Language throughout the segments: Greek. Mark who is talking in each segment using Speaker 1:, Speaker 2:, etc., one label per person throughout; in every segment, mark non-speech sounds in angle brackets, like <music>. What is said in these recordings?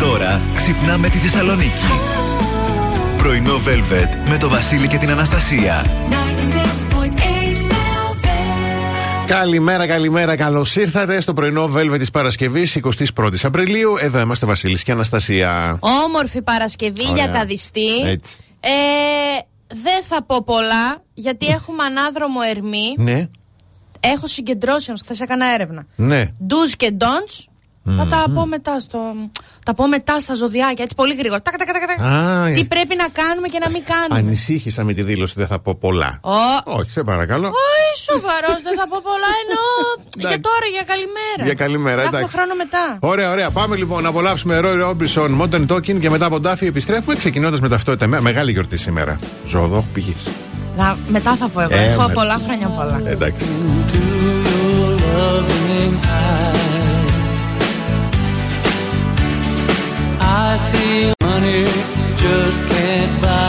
Speaker 1: Τώρα ξυπνάμε τη Θεσσαλονίκη. Πρωινό Velvet με το Βασίλη και την Αναστασία.
Speaker 2: Καλημέρα, καλημέρα. Καλώς ήρθατε στο πρωινό Velvet της Παρασκευής 21η Απριλίου. Εδώ είμαστε Βασίλης και Αναστασία.
Speaker 3: Όμορφη Παρασκευή, λιακαδιστή.
Speaker 2: Έτσι.
Speaker 3: Ε, δεν θα πω πολλά, γιατί έχουμε ανάδρομο ερμή.
Speaker 2: Ναι.
Speaker 3: Έχω συγκεντρώσεις όμως, χθες έκανα έρευνα.
Speaker 2: Ναι.
Speaker 3: Do's και don'ts. Θα τα πω μετά στο. Τα πω μετά στα ζωδιάκια, έτσι πολύ γρήγορα. Τακα, τακα, τακα, τακα.
Speaker 2: Α,
Speaker 3: Τι
Speaker 2: ε.
Speaker 3: πρέπει να κάνουμε και να μην κάνουμε.
Speaker 2: Ανησύχησα με τη δήλωση, δεν θα πω πολλά.
Speaker 3: Ω,
Speaker 2: Όχι, σε παρακαλώ.
Speaker 3: Όχι, σοβαρός, δεν θα πω πολλά. Εννοώ για
Speaker 2: Εντάξει.
Speaker 3: τώρα, για καλημέρα.
Speaker 2: Για καλημέρα,
Speaker 3: Θα έχουμε
Speaker 2: εντάξει.
Speaker 3: χρόνο μετά.
Speaker 2: Ωραία, ωραία. Πάμε λοιπόν να απολαύσουμε Roy Orbison, Modern Talking και μετά από Ντάφη επιστρέφουμε ξεκινώντας με ταυτότητα. Με- Μεγάλη γιορτή σήμερα. Ζωοδό πηγής.
Speaker 3: Να- μετά θα πω εγώ.
Speaker 2: Ε,
Speaker 3: Έχω
Speaker 2: με-
Speaker 3: πολλά χρόνια πολλά.
Speaker 2: Εντάξει.
Speaker 4: I see money just can't buy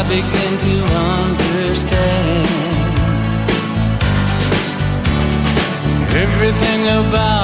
Speaker 4: I begin to understand. Everything about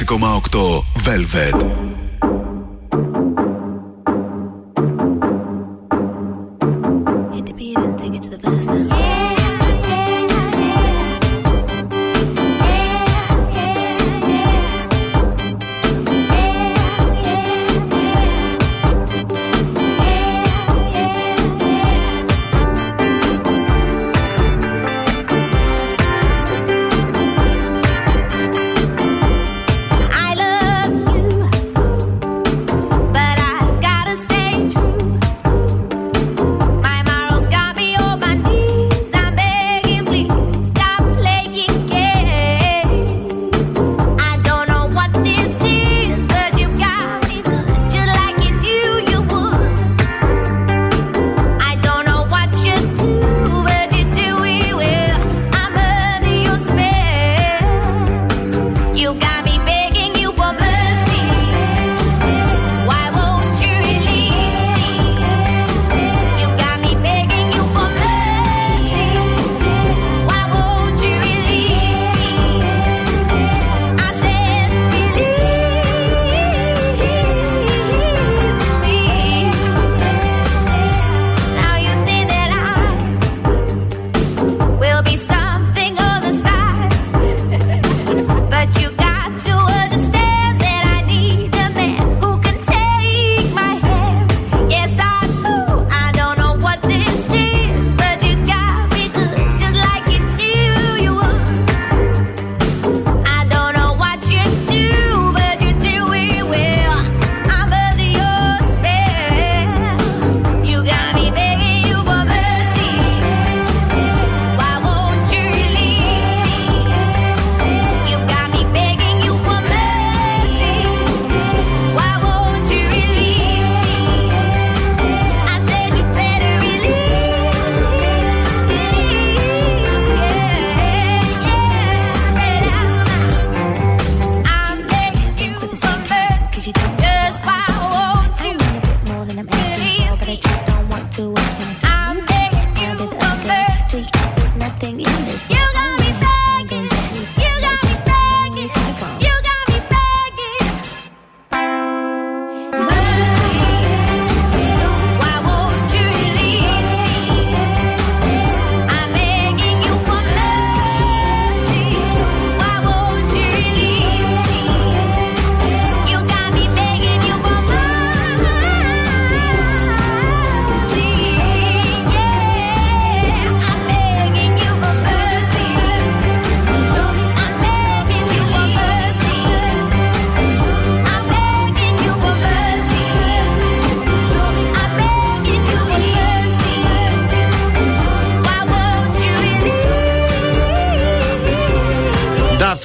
Speaker 5: Mexico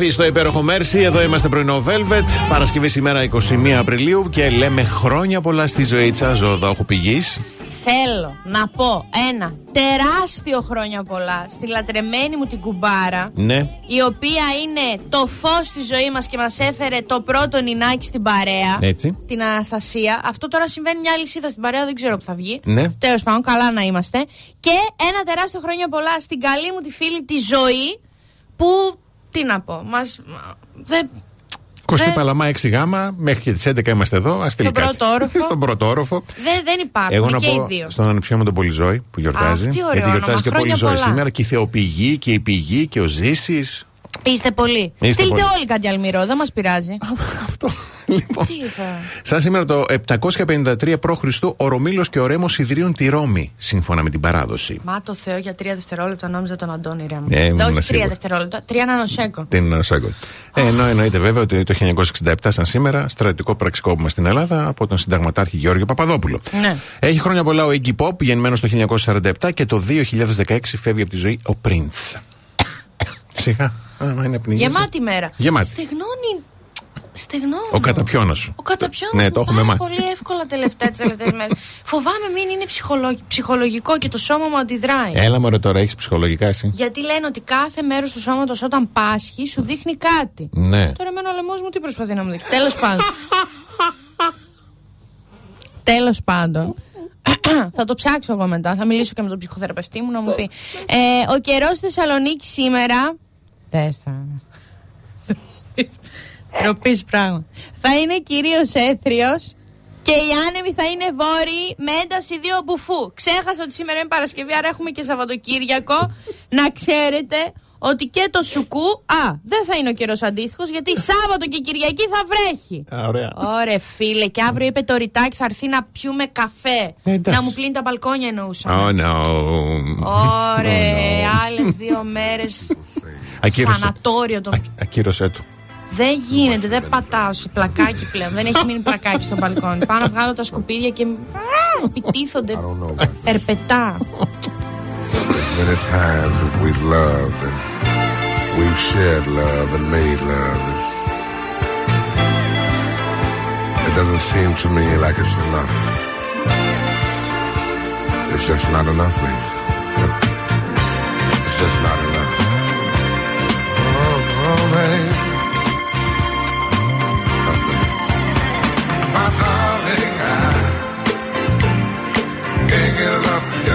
Speaker 2: Ντάφι στο υπέροχο Μέρσι. Εδώ είμαστε πρωινό Velvet. Παρασκευή σήμερα 21 Απριλίου και λέμε χρόνια πολλά στη ζωή της ζωοδόχου πηγής.
Speaker 3: Θέλω να πω ένα τεράστιο χρόνια πολλά στη λατρεμένη μου την κουμπάρα.
Speaker 2: Ναι.
Speaker 3: Η οποία είναι το φως στη ζωής μας και μας έφερε το πρώτο νινάκι στην παρέα.
Speaker 2: Έτσι.
Speaker 3: Την Αναστασία. Αυτό τώρα συμβαίνει μια αλυσίδα στην παρέα, δεν ξέρω που θα βγει.
Speaker 2: Ναι.
Speaker 3: Τέλος πάντων, καλά να είμαστε. Και ένα τεράστιο χρόνια πολλά στην καλή μου τη φίλη τη ζωή που. Τι να πω, μας. Δεν.
Speaker 2: Κωστή
Speaker 3: Ε.
Speaker 2: Παλαμά 6 γάμα, μέχρι και τις 11 είμαστε εδώ. Α
Speaker 3: Στον πρώτο όροφο. <laughs>
Speaker 2: Στον πρώτο όροφο.
Speaker 3: Δεν, δεν υπάρχουν.
Speaker 2: Εγώ
Speaker 3: και
Speaker 2: να
Speaker 3: οι
Speaker 2: πω
Speaker 3: δύο.
Speaker 2: στον ανεψιό μου τον Πολυζώη που γιορτάζει.
Speaker 3: Αχ, τι ωραίο
Speaker 2: γιατί γιορτάζει
Speaker 3: όνομα.
Speaker 2: και
Speaker 3: Χρόνια
Speaker 2: Πολυζώη
Speaker 3: πολλά.
Speaker 2: σήμερα και η Θεοπηγή και η Πηγή και ο Ζήσης.
Speaker 3: Είστε πολλοί.
Speaker 2: Είστε
Speaker 3: Στείλτε
Speaker 2: πολλοί.
Speaker 3: όλοι κάτι αλμυρό, δεν μας πειράζει.
Speaker 2: Αυτό. Λοιπόν.
Speaker 3: Τι είπα.
Speaker 2: Σαν σήμερα το 753 π.Χ. ο Ρωμήλο και ο Ρέμο ιδρύουν τη Ρώμη, σύμφωνα με την παράδοση.
Speaker 3: Μα το Θεό για τρία δευτερόλεπτα νόμιζα τον Αντώνη ρε μου.
Speaker 2: Ε, ήμουν
Speaker 3: Δεν, όχι
Speaker 2: σίγουρη.
Speaker 3: τρία δευτερόλεπτα, τρία νανοσέκον.
Speaker 2: Την Νανοσέγκο. Ε, ενώ εννοείται βέβαια ότι το 1967, σαν σήμερα, στρατιωτικό πραξικόπημα στην Ελλάδα από τον συνταγματάρχη Γεώργιο Παπαδόπουλο.
Speaker 3: Ναι.
Speaker 2: Έχει χρόνια πολλά ο Iggy Pop, γεννημένος το 1947 και το 2016 φεύγει από τη ζωή ο Prince. <coughs> Σιγά. Άμα είναι πνιγής.
Speaker 3: Γεμάτη μέρα.
Speaker 2: Γεμάτη.
Speaker 3: Στεγνώνει. Στεγνώνει.
Speaker 2: Ο καταπιώνος σου.
Speaker 3: Ο καταπιώνος
Speaker 2: Ναι,
Speaker 3: μου
Speaker 2: το έχουμε
Speaker 3: πάρα
Speaker 2: μάθει.
Speaker 3: πολύ εύκολα τελευταία τις τελευταίες μέρες. Φοβάμαι μην είναι ψυχολο- ψυχολογικό και το σώμα μου αντιδράει.
Speaker 2: Έλα μωρέ τώρα, έχεις ψυχολογικά εσύ.
Speaker 3: Γιατί λένε ότι κάθε μέρος του σώματος όταν πάσχει σου δείχνει κάτι.
Speaker 2: Ναι.
Speaker 3: Τώρα εμένα ο λαιμός μου τι προσπαθεί να μου δείξει. Τέλος πάντων. Τέλος πάντων. θα το ψάξω εγώ μετά. Θα μιλήσω και με τον ψυχοθεραπευτή μου να μου πει. Ε, ο καιρός στη Θεσσαλονίκη σήμερα. Τέσσερα. Τροπής πράγμα. Θα είναι κυρίως έθριος και οι άνεμοι θα είναι βόρειοι με ένταση δύο μπουφού. Ξέχασα ότι σήμερα είναι Παρασκευή, άρα έχουμε και Σαββατοκύριακο. να ξέρετε ότι και το σουκού. Α, δεν θα είναι ο καιρός αντίστοιχος, γιατί Σάββατο και Κυριακή θα βρέχει.
Speaker 2: Α, ωραία.
Speaker 3: Ωρε φίλε, και αύριο είπε το ρητάκι θα έρθει να πιούμε καφέ.
Speaker 2: Ε, εντάξει.
Speaker 3: να μου πλύνει τα μπαλκόνια εννοούσα.
Speaker 2: Oh no.
Speaker 3: Ωρε,
Speaker 2: Oh, no.
Speaker 3: άλλες δύο μέρες. <laughs>
Speaker 2: Ακύρωσε.
Speaker 3: Σανατόριο το.
Speaker 2: Α- Ακύρωσέ του.
Speaker 3: Δεν γίνεται, δεν πατάω σε πλακάκι πλέον. Δεν έχει μείνει πλακάκι στο μπαλκόνι. <laughs> Πάω να βγάλω τα σκουπίδια και Α, επιτίθονται ερπετά.
Speaker 6: Many times that we've loved and we've shared love and made love. It's, it doesn't seem to me like it's enough. It's just not enough, baby. It's just not enough. My darling, I can't get enough of you.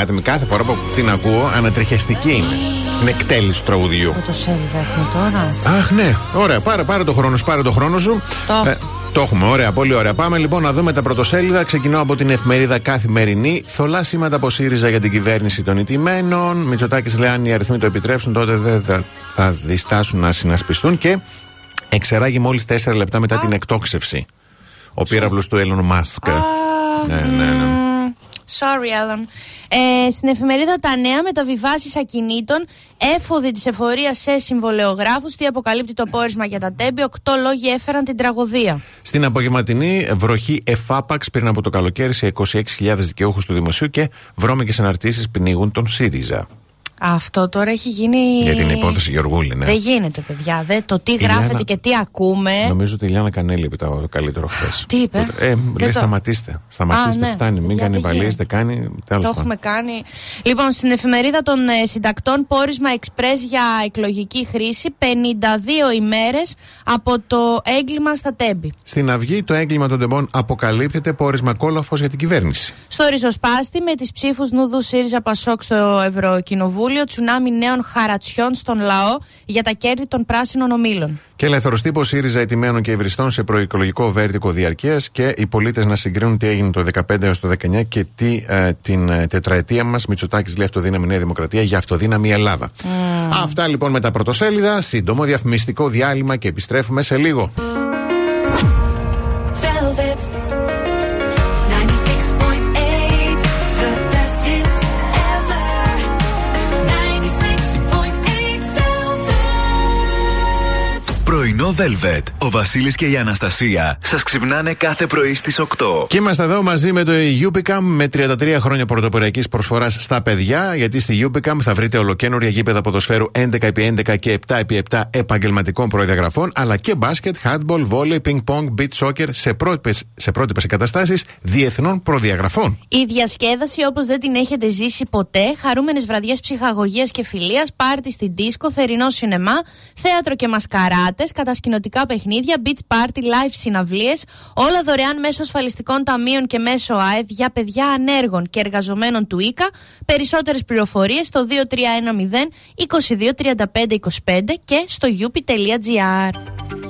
Speaker 7: For
Speaker 2: Όπου την άτιμη κάθε φορά που την ακούω, ανατριχιαστική είναι. Στην εκτέλεση του τραγουδιού.
Speaker 3: Πρωτοσέλιδα έχουμε τώρα.
Speaker 2: Αχ, ναι, ωραία. Πάρε, πάρε το χρόνο σου, πάρε το χρόνο σου.
Speaker 3: Το.
Speaker 2: Ε, το έχουμε, ωραία, πολύ ωραία. Πάμε λοιπόν να δούμε τα πρωτοσέλιδα. Ξεκινώ από την εφημερίδα Καθημερινή. Θολά σήματα από ΣΥΡΙΖΑ για την κυβέρνηση των ηττημένων. Μητσοτάκης λέει: Αν οι αριθμοί το επιτρέψουν, τότε δεν θα, θα διστάσουν να συνασπιστούν. Και εξεράγει μόλις 4 λεπτά μετά την εκτόξευση. Ο πύραυλος του Elon Musk. ναι, ναι, ναι.
Speaker 3: Μμμ, Sorry, Alan. Ε, στην εφημερίδα Τα Νέα μεταβιβάσει ακινήτων, έφοδη της εφορίας σε συμβολεογράφους. Τι αποκαλύπτει το πόρισμα για τα τέμπη. Οκτώ λόγοι έφεραν την τραγωδία.
Speaker 2: Στην απογευματινή βροχή εφάπαξ πριν από το καλοκαίρι σε 26.000 δικαιούχους του δημοσίου και βρώμικες αναρτήσεις πνίγουν τον ΣΥΡΙΖΑ.
Speaker 3: Αυτό τώρα έχει γίνει.
Speaker 2: Για την υπόθεση Γεωργούλη, ναι.
Speaker 3: Δεν γίνεται, παιδιά. Δε, το τι
Speaker 2: Η
Speaker 3: γράφετε
Speaker 2: Λιάννα-
Speaker 3: και τι ακούμε.
Speaker 2: Νομίζω ότι η Λιάννα Κανέλη είπε το καλύτερο χθες.
Speaker 3: Τι είπε;
Speaker 2: Ε,
Speaker 3: Δεν
Speaker 2: λέει
Speaker 3: το-
Speaker 2: σταματήστε. Σταματήστε,
Speaker 3: Α, ναι.
Speaker 2: φτάνει. Μην
Speaker 3: Γιατί
Speaker 2: κανιβαλίζετε, κάνει. Τέλος
Speaker 3: Το
Speaker 2: πάντων.
Speaker 3: έχουμε κάνει. Λοιπόν, στην εφημερίδα των ε, συντακτών, πόρισμα εξπρές για εκλογική χρήση 52 ημέρες από το έγκλημα στα τέμπη.
Speaker 2: Στην Αυγή, το έγκλημα των τεμπών αποκαλύπτεται πόρισμα κόλαφος για την κυβέρνηση.
Speaker 3: Στο ριζοσπάστη, με τις ψήφους Νούδου ΣΥΡΙΖΑ Πασόκ στο Ευρωκοινοβούλιο, τσουνάμι νέων χαρατσιών στον λαό για τα κέρδη των πράσινων ομίλων.
Speaker 2: Και ελευθεροστύπο ΣΥΡΙΖΑ ετοιμένων και ευριστών σε προεκλογικό βέρτικο διαρκείας και οι πολίτες να συγκρίνουν τι έγινε το 15 έως το 19 και τι ε, την ε, τετραετία μας. Μητσοτάκης λέει αυτοδύναμη Νέα Δημοκρατία για αυτοδύναμη Ελλάδα. Αυτά λοιπόν με τα πρωτοσέλιδα. Σύντομο διαφημιστικό διάλειμμα και επιστρέφουμε σε λίγο.
Speaker 1: Πρωινό Velvet. Ο Βασίλης και η Αναστασία σας ξυπνάνε κάθε πρωί στις 8.
Speaker 2: Και είμαστε εδώ μαζί με το Upicam με 33 χρόνια πρωτοποριακής προσφοράς στα παιδιά. Γιατί στη Upicam θα βρείτε ολοκένουργια γήπεδα ποδοσφαίρου 11x11 και 7x7 επαγγελματικών προδιαγραφών, αλλά και μπάσκετ, handball, volley, ping pong, beach soccer σε πρότυπες σε πρότυπες εγκαταστάσεις διεθνών προδιαγραφών.
Speaker 3: Η διασκέδαση όπως δεν την έχετε ζήσει ποτέ, χαρούμενες βραδιές ψυχαγωγίας και φιλίας, πάρτι στην δίσκο, θερινό σινεμά, θέατρο και μασκαράτες, κατασκηνωτικά παιχνίδια, beach party, live συναυλίες, όλα δωρεάν μέσω ασφαλιστικών ταμείων και μέσω ΑΕΔ για παιδιά ανέργων και εργαζομένων του ΙΚΑ. Περισσότερες πληροφορίες στο 2310 22 35 25 και στο yupi.gr.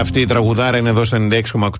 Speaker 2: Αυτή η τραγουδάρα είναι εδώ στο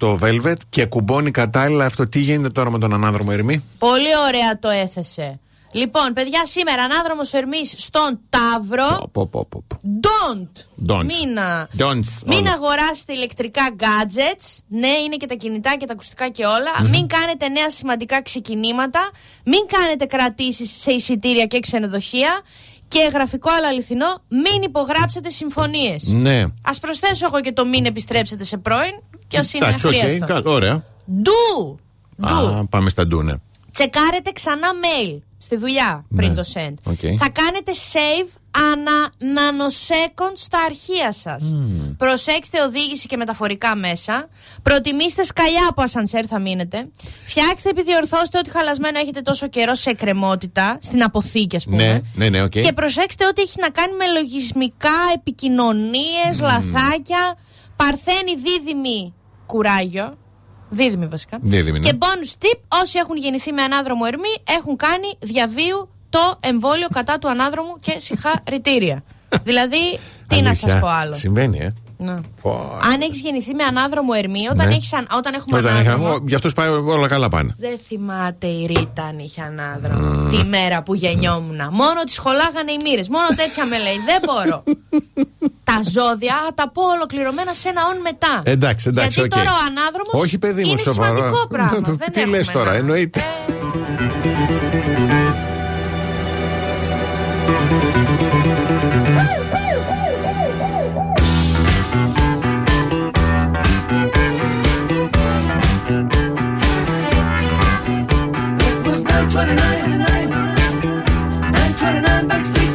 Speaker 2: 96,8 Velvet και κουμπώνει κατάλληλα αυτό. Τι γίνεται τώρα με τον ανάδρομο Ερμή;
Speaker 3: πολύ ωραία το έθεσε. Λοιπόν, παιδιά, σήμερα ανάδρομος Ερμής στον Ταύρο.
Speaker 2: Πω, πω, πω, πω.
Speaker 3: Don't.
Speaker 2: Don't.
Speaker 3: Μην, α-
Speaker 2: Don't.
Speaker 3: μην
Speaker 2: Όλα.
Speaker 3: αγοράσετε ηλεκτρικά gadgets. Ναι, είναι και τα κινητά και τα ακουστικά και όλα. Μην κάνετε νέα σημαντικά ξεκινήματα. Μην κάνετε κρατήσεις σε εισιτήρια και ξενοδοχεία. Και γραφικό αλλά αληθινό, μην υπογράψετε συμφωνίες.
Speaker 2: Ναι.
Speaker 3: Ας προσθέσω εγώ και το μην επιστρέψετε σε πρώην και ας είναι
Speaker 2: Εντάξει, οκ,
Speaker 3: αχρίαστο.
Speaker 2: κα- ωραία.
Speaker 3: Ντου! Ντου!
Speaker 2: Α, πάμε στα do, ναι.
Speaker 3: Τσεκάρετε ξανά mail στη δουλειά πριν
Speaker 2: Ναι.
Speaker 3: το send.
Speaker 2: OK.
Speaker 3: Θα κάνετε save ανά nanosecond στα αρχεία σας. Προσέξτε οδήγηση και μεταφορικά μέσα. Προτιμήστε σκαλιά από ασανσέρ θα μείνετε. Φτιάξτε επιδιορθώστε ό,τι χαλασμένο έχετε τόσο καιρό σε εκκρεμότητα, στην αποθήκη ας πούμε.
Speaker 2: Ναι, ναι, ναι, οκ.
Speaker 3: Και προσέξτε ό,τι έχει να κάνει με λογισμικά, επικοινωνίες, λαθάκια. Παρθένη δίδυμη κουράγιο. Δίδυμη βασικά.
Speaker 2: Δίδυμη, ναι.
Speaker 3: Και bonus tip, όσοι έχουν γεννηθεί με ανάδρομο ερμή έχουν κάνει διαβίου το εμβόλιο κατά του ανάδρομου και συγχαρητήρια. <laughs> δηλαδή, τι να
Speaker 2: Αλήθεια.
Speaker 3: σας πω άλλο.
Speaker 2: Συμβαίνει, ε.
Speaker 3: Να.
Speaker 2: Πω.
Speaker 3: Αν έχεις γεννηθεί με ανάδρομο ερμή, όταν,
Speaker 2: Ναι.
Speaker 3: έχεις αν- όταν έχουμε
Speaker 2: Όταν
Speaker 3: ανάδρομο.
Speaker 2: είχαμε, για αυτούς πάει όλα καλά πάνε.
Speaker 3: Δεν θυμάται η Ρίτα αν είχε ανάδρομο τη μέρα που γεννιόμουν. Μόνο τη σχολάγανε οι μοίρες. Μόνο τέτοια με λέει. Δεν μπορώ. τα ζώδια θα τα πω ολοκληρωμένα σε ένα όν μετά.
Speaker 2: Εντάξει, εντάξει,
Speaker 3: Γιατί
Speaker 2: οκ.
Speaker 3: τώρα ο ανάδρομος
Speaker 2: Όχι, παιδί μου,
Speaker 3: είναι
Speaker 2: σοβαρά.
Speaker 3: σημαντικό πράγμα. <laughs> Δεν
Speaker 2: Τι
Speaker 3: έχουμε
Speaker 2: λες τώρα,
Speaker 3: να-
Speaker 2: εννοείται.
Speaker 4: 929, 929 Backstreet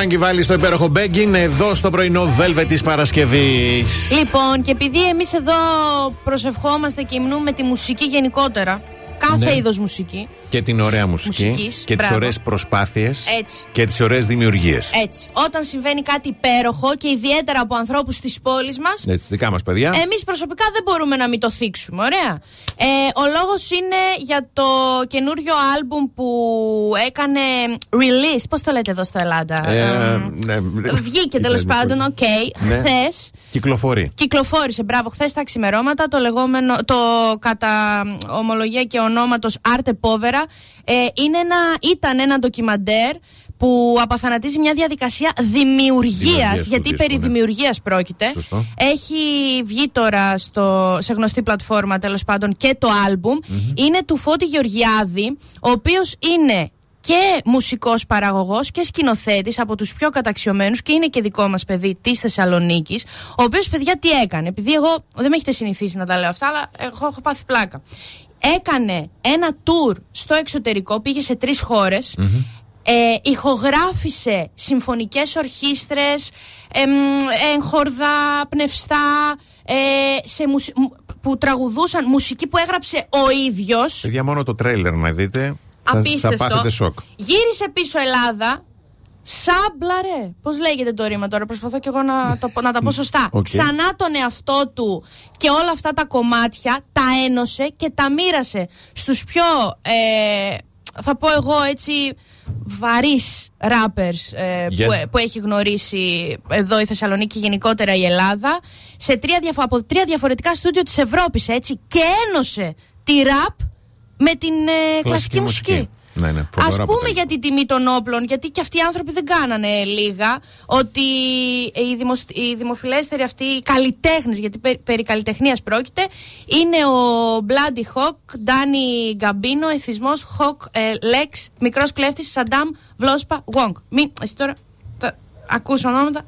Speaker 2: Φράγκη βάλει στο υπέροχο Μπέγκιν εδώ στο πρωινό Velvet της Παρασκευής.
Speaker 3: Λοιπόν, και επειδή εμείς εδώ προσευχόμαστε και υμνούμε τη μουσική γενικότερα, κάθε
Speaker 2: Ναι.
Speaker 3: είδος μουσική.
Speaker 2: Και την ωραία μουσική.
Speaker 3: Μουσικής,
Speaker 2: και τις
Speaker 3: μπράβο.
Speaker 2: ωραίες προσπάθειες.
Speaker 3: Έτσι.
Speaker 2: Και τις ωραίες δημιουργίες.
Speaker 3: Έτσι. Όταν συμβαίνει κάτι υπέροχο και ιδιαίτερα από ανθρώπους της πόλης μας,
Speaker 2: Έτσι, δικά μας παιδιά.
Speaker 3: Εμείς προσωπικά δεν μπορούμε να μην το θίξουμε, ωραία. Ε, ο λόγος είναι για το καινούριο άλμπουμ που έκανε release. Πώς το λέτε εδώ στο Ελλάδα;
Speaker 2: Ε,
Speaker 3: Εμ,
Speaker 2: ναι,
Speaker 3: Βγήκε τέλος πάντων, οκ.
Speaker 2: Ναι.
Speaker 3: Χθες.
Speaker 2: Κυκλοφορεί.
Speaker 3: Κυκλοφόρησε, μπράβο, χθες τα ξημερώματα το λεγόμενο, το κατά ομολογία και ονόματος Arte Povera. Ε, είναι ένα, ήταν ένα ντοκιμαντέρ που απαθανατίζει μια διαδικασία δημιουργίας.
Speaker 2: Δημιουργίας του
Speaker 3: Γιατί
Speaker 2: δίσκου,
Speaker 3: περί
Speaker 2: ναι.
Speaker 3: δημιουργίας πρόκειται.
Speaker 2: Σωστό.
Speaker 3: Έχει βγει τώρα στο, σε γνωστή πλατφόρμα τέλος πάντων και το άλμπουμ Είναι του Φώτη Γεωργιάδη, ο οποίος είναι και μουσικός παραγωγός και σκηνοθέτης από τους πιο καταξιωμένους και είναι και δικό μας παιδί της Θεσσαλονίκης ο οποίος παιδιά τι έκανε επειδή εγώ δεν με έχετε συνηθίσει να τα λέω αυτά αλλά εγώ έχω πάθει πλάκα έκανε ένα tour στο εξωτερικό πήγε σε τρεις χώρες ε, ηχογράφησε συμφωνικές ορχήστρες εμ, εγχορδά, πνευστά ε, σε μουσι- μου- που τραγουδούσαν μουσική που έγραψε ο ίδιος
Speaker 2: Παιδιά, μόνο το τρέιλερ να δείτε. θα- Θα,
Speaker 3: Απίστευτο.
Speaker 2: πάθετε σοκ.
Speaker 3: Γύρισε πίσω Ελλάδα. Σάμπλαρε. Πώς λέγεται το ρήμα τώρα, προσπαθώ και εγώ να, το, πω- να τα πω σωστά.
Speaker 2: Οκ.
Speaker 3: Ξανά τον εαυτό του και όλα αυτά τα κομμάτια τα ένωσε και τα μοίρασε στους πιο, ε, θα πω εγώ έτσι, βαρείς rappers ε,
Speaker 2: Yes.
Speaker 3: που, που έχει γνωρίσει εδώ η Θεσσαλονίκη και γενικότερα η Ελλάδα σε τρία, διαφο- από τρία διαφορετικά στούντιο της Ευρώπης έτσι και ένωσε τη ραπ με την ε, κλασική, μουσική.
Speaker 2: Ναι, ναι,
Speaker 3: Α
Speaker 2: φοβερό
Speaker 3: πούμε
Speaker 2: αποτέλεσμα.
Speaker 3: για την τιμή των όπλων, γιατί και αυτοί οι άνθρωποι δεν κάνανε λίγα, ότι οι, δημοσ... οι δημοφιλέστεροι αυτοί οι καλλιτέχνες, γιατί περί, περί καλλιτεχνίας πρόκειται, είναι ο Bloody Hawk, Ντάνι Γκαμπίνο, Εθισμός, Hawk, ε, Lex, Μικρός Κλέφτης, Σαντάμ, Βλόσπα, Wong. Μην, εσύ τώρα τα ακούς ονόματα;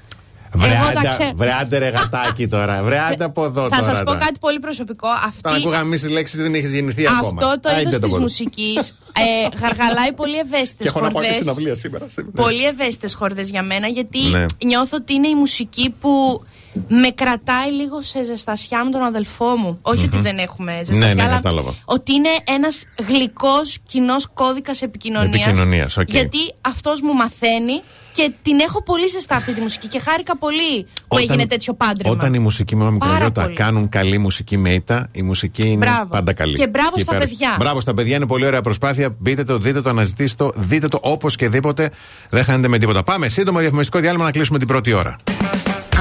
Speaker 3: Εγώ τα
Speaker 2: Βρε άτε,
Speaker 3: ξέρω.
Speaker 2: βρε άτε ρε γατάκι τώρα. Βρε άτε από εδώ
Speaker 3: Θα
Speaker 2: τώρα.
Speaker 3: σας πω
Speaker 2: τώρα.
Speaker 3: κάτι πολύ προσωπικό.
Speaker 2: Όταν
Speaker 3: Αυτή,
Speaker 2: ακούγαμε εμεί τη λέξη δεν έχεις γεννηθεί ακόμα.
Speaker 3: αυτό το
Speaker 2: Άιντε
Speaker 3: είδος της
Speaker 2: πολύ.
Speaker 3: μουσικής ε, γαργαλάει πολύ
Speaker 2: Και
Speaker 3: ευαίσθητε
Speaker 2: έχω να πάω και
Speaker 3: χορδές.
Speaker 2: συναυλία σήμερα. σήμερα.
Speaker 3: Πολύ ευαίσθητες χορδές για μένα, γιατί
Speaker 2: Ναι.
Speaker 3: νιώθω ότι είναι η μουσική που με κρατάει λίγο σε ζεστασιά με τον αδελφό μου. Όχι ότι δεν έχουμε ζεστασιά,
Speaker 2: Ναι, ναι,
Speaker 3: αλλά
Speaker 2: κατάλαβα.
Speaker 3: ότι είναι ένας γλυκός κοινός κώδικας επικοινωνίας.
Speaker 2: Επικοινωνίας, οκ.
Speaker 3: Γιατί αυτός μου μαθαίνει και την έχω πολύ ζεστά αυτή τη μουσική και χάρηκα πολύ που έγινε τέτοιο πάντρεμα.
Speaker 2: Όταν η μουσική με
Speaker 3: Πάρα
Speaker 2: μικρότητα
Speaker 3: πολύ.
Speaker 2: κάνουν καλή μουσική με ήττα, η μουσική είναι
Speaker 3: Μπράβο.
Speaker 2: πάντα καλή.
Speaker 3: Και μπράβο στα
Speaker 2: υπέροχη.
Speaker 3: παιδιά.
Speaker 2: Μπράβο στα παιδιά, είναι πολύ ωραία προσπάθεια. Μπείτε το, δείτε το, αναζητήστε το, δείτε το όπως και δίποτε. Δεν χάνετε με τίποτα. Πάμε σύντομο διαφημιστικό διάλειμμα να κλείσουμε την πρώτη ώρα.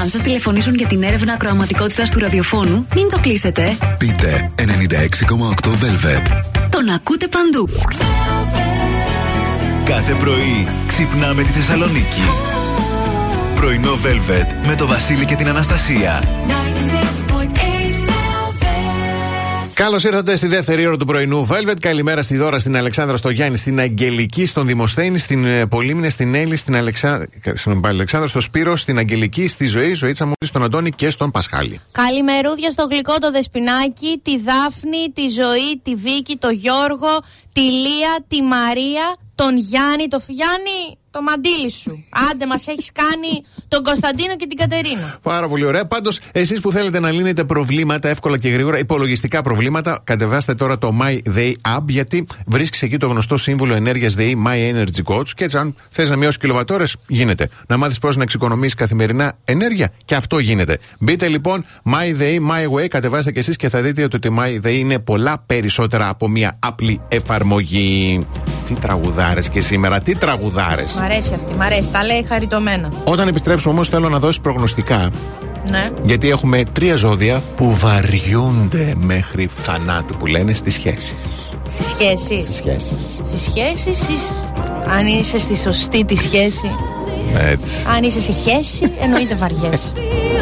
Speaker 8: Αν σας τηλεφωνήσουν για την έρευνα ακροαματικότητας του ραδιοφώνου, μην το κλείσετε.
Speaker 1: Πείτε 96,8 Velvet.
Speaker 8: Τον ακούτε παντού.
Speaker 1: Κάθε πρωί ξυπνάμε τη Θεσσαλονίκη. Πρωινό Velvet με το Βασίλη και την Αναστασία.
Speaker 9: 96.8 Velvet.
Speaker 2: Καλώς ήρθατε στη δεύτερη ώρα του πρωινού Velvet. Καλημέρα στη Δώρα, στην Αλεξάνδρα, στο Γιάννη, στην Αγγελική, στον Δημοσθένη, στην ε, Πολύμνη, στην Έλλη, στην Αλεξάνδρα, στην Αλεξάνδρα, στο Σπύρο, στην Αγγελική, στη Ζωή, ζωή Τσαμούλη, στον Αντώνη και στον Πασχάλη.
Speaker 3: Καλημερούδια στο γλυκό το Δεσπινάκι, τη Δάφνη, τη Ζωή, τη Βίκη, το Γιώργο, τη Λία, τη Μαρία, τον Γιάννη, το Γιάννη, το μαντίλι σου. Άντε, μας έχεις κάνει τον Κωνσταντίνο και την Κατερίνα.
Speaker 2: Πάρα πολύ ωραία. Πάντως, εσείς που θέλετε να λύνετε προβλήματα εύκολα και γρήγορα, υπολογιστικά προβλήματα, κατεβάστε τώρα το My Day App, γιατί βρίσκεις εκεί το γνωστό σύμβουλο ενέργειας ΔΕΗ My Energy Coach. Και έτσι, αν θες να μειώσεις κιλοβατόρες, γίνεται. Να μάθεις πώς να εξοικονομήσεις καθημερινά ενέργεια, και αυτό γίνεται. Μπείτε λοιπόν My Day My Way, κατεβάστε κι εσείς και θα δείτε ότι το My Day είναι πολλά περισσότερα από μια απλή εφαρμογή. Τι τραγουδάρες και σήμερα, τι τραγουδάρες.
Speaker 3: Μ' αρέσει αυτή, μ' αρέσει. Τα λέει χαριτωμένα.
Speaker 2: Όταν επιστρέψουμε όμως, θέλω να δώσει προγνωστικά.
Speaker 3: Ναι.
Speaker 2: Γιατί έχουμε τρία ζώδια που βαριούνται μέχρι θανάτου που λένε στις σχέσεις.
Speaker 3: Στις σχέσεις.
Speaker 2: Στις σχέσεις.
Speaker 3: Στις σχέσεις, αν είσαι στη σωστή τη σχέση.
Speaker 2: Έτσι.
Speaker 3: Αν είσαι σε σχέση, εννοείται βαριές. <laughs>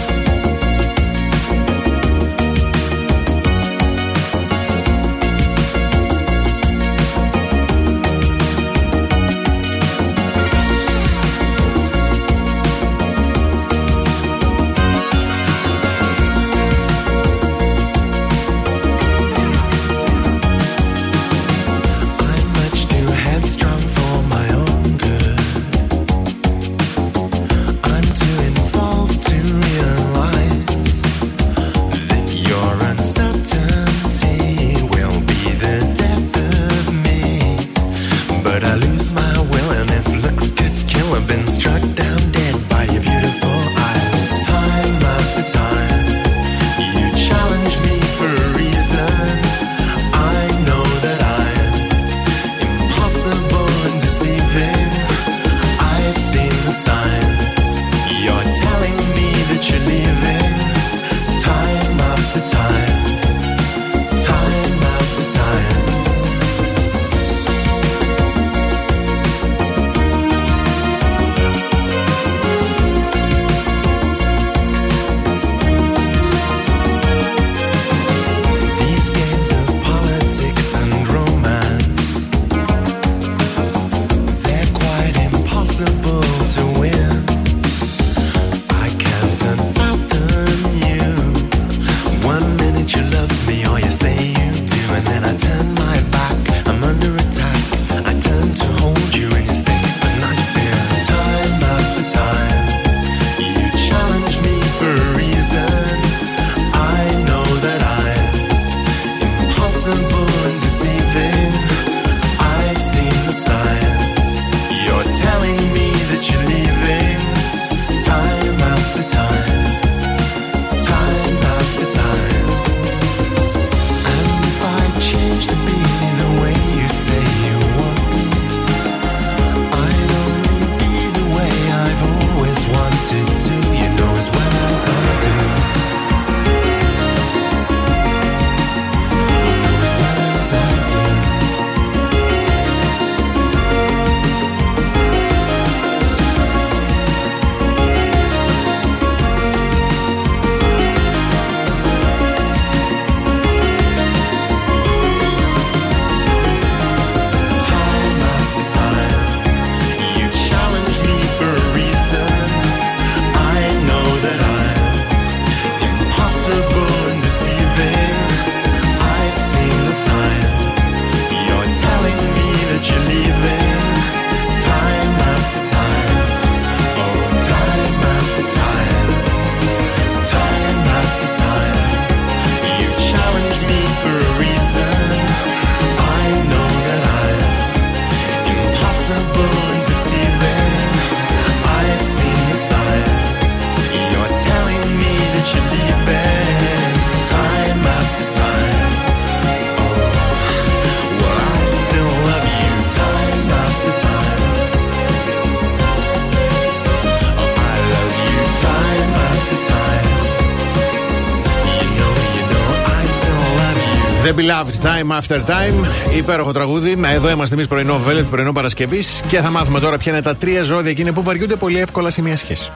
Speaker 10: You. The
Speaker 2: Beloved Time After Time. Υπέροχο τραγούδι. Εδώ είμαστε εμείς πρωινό Velvet, πρωινό Παρασκευής. Και θα μάθουμε τώρα ποια είναι τα τρία ζώδια εκείνα που βαριούνται πολύ εύκολα σε μια σχέση.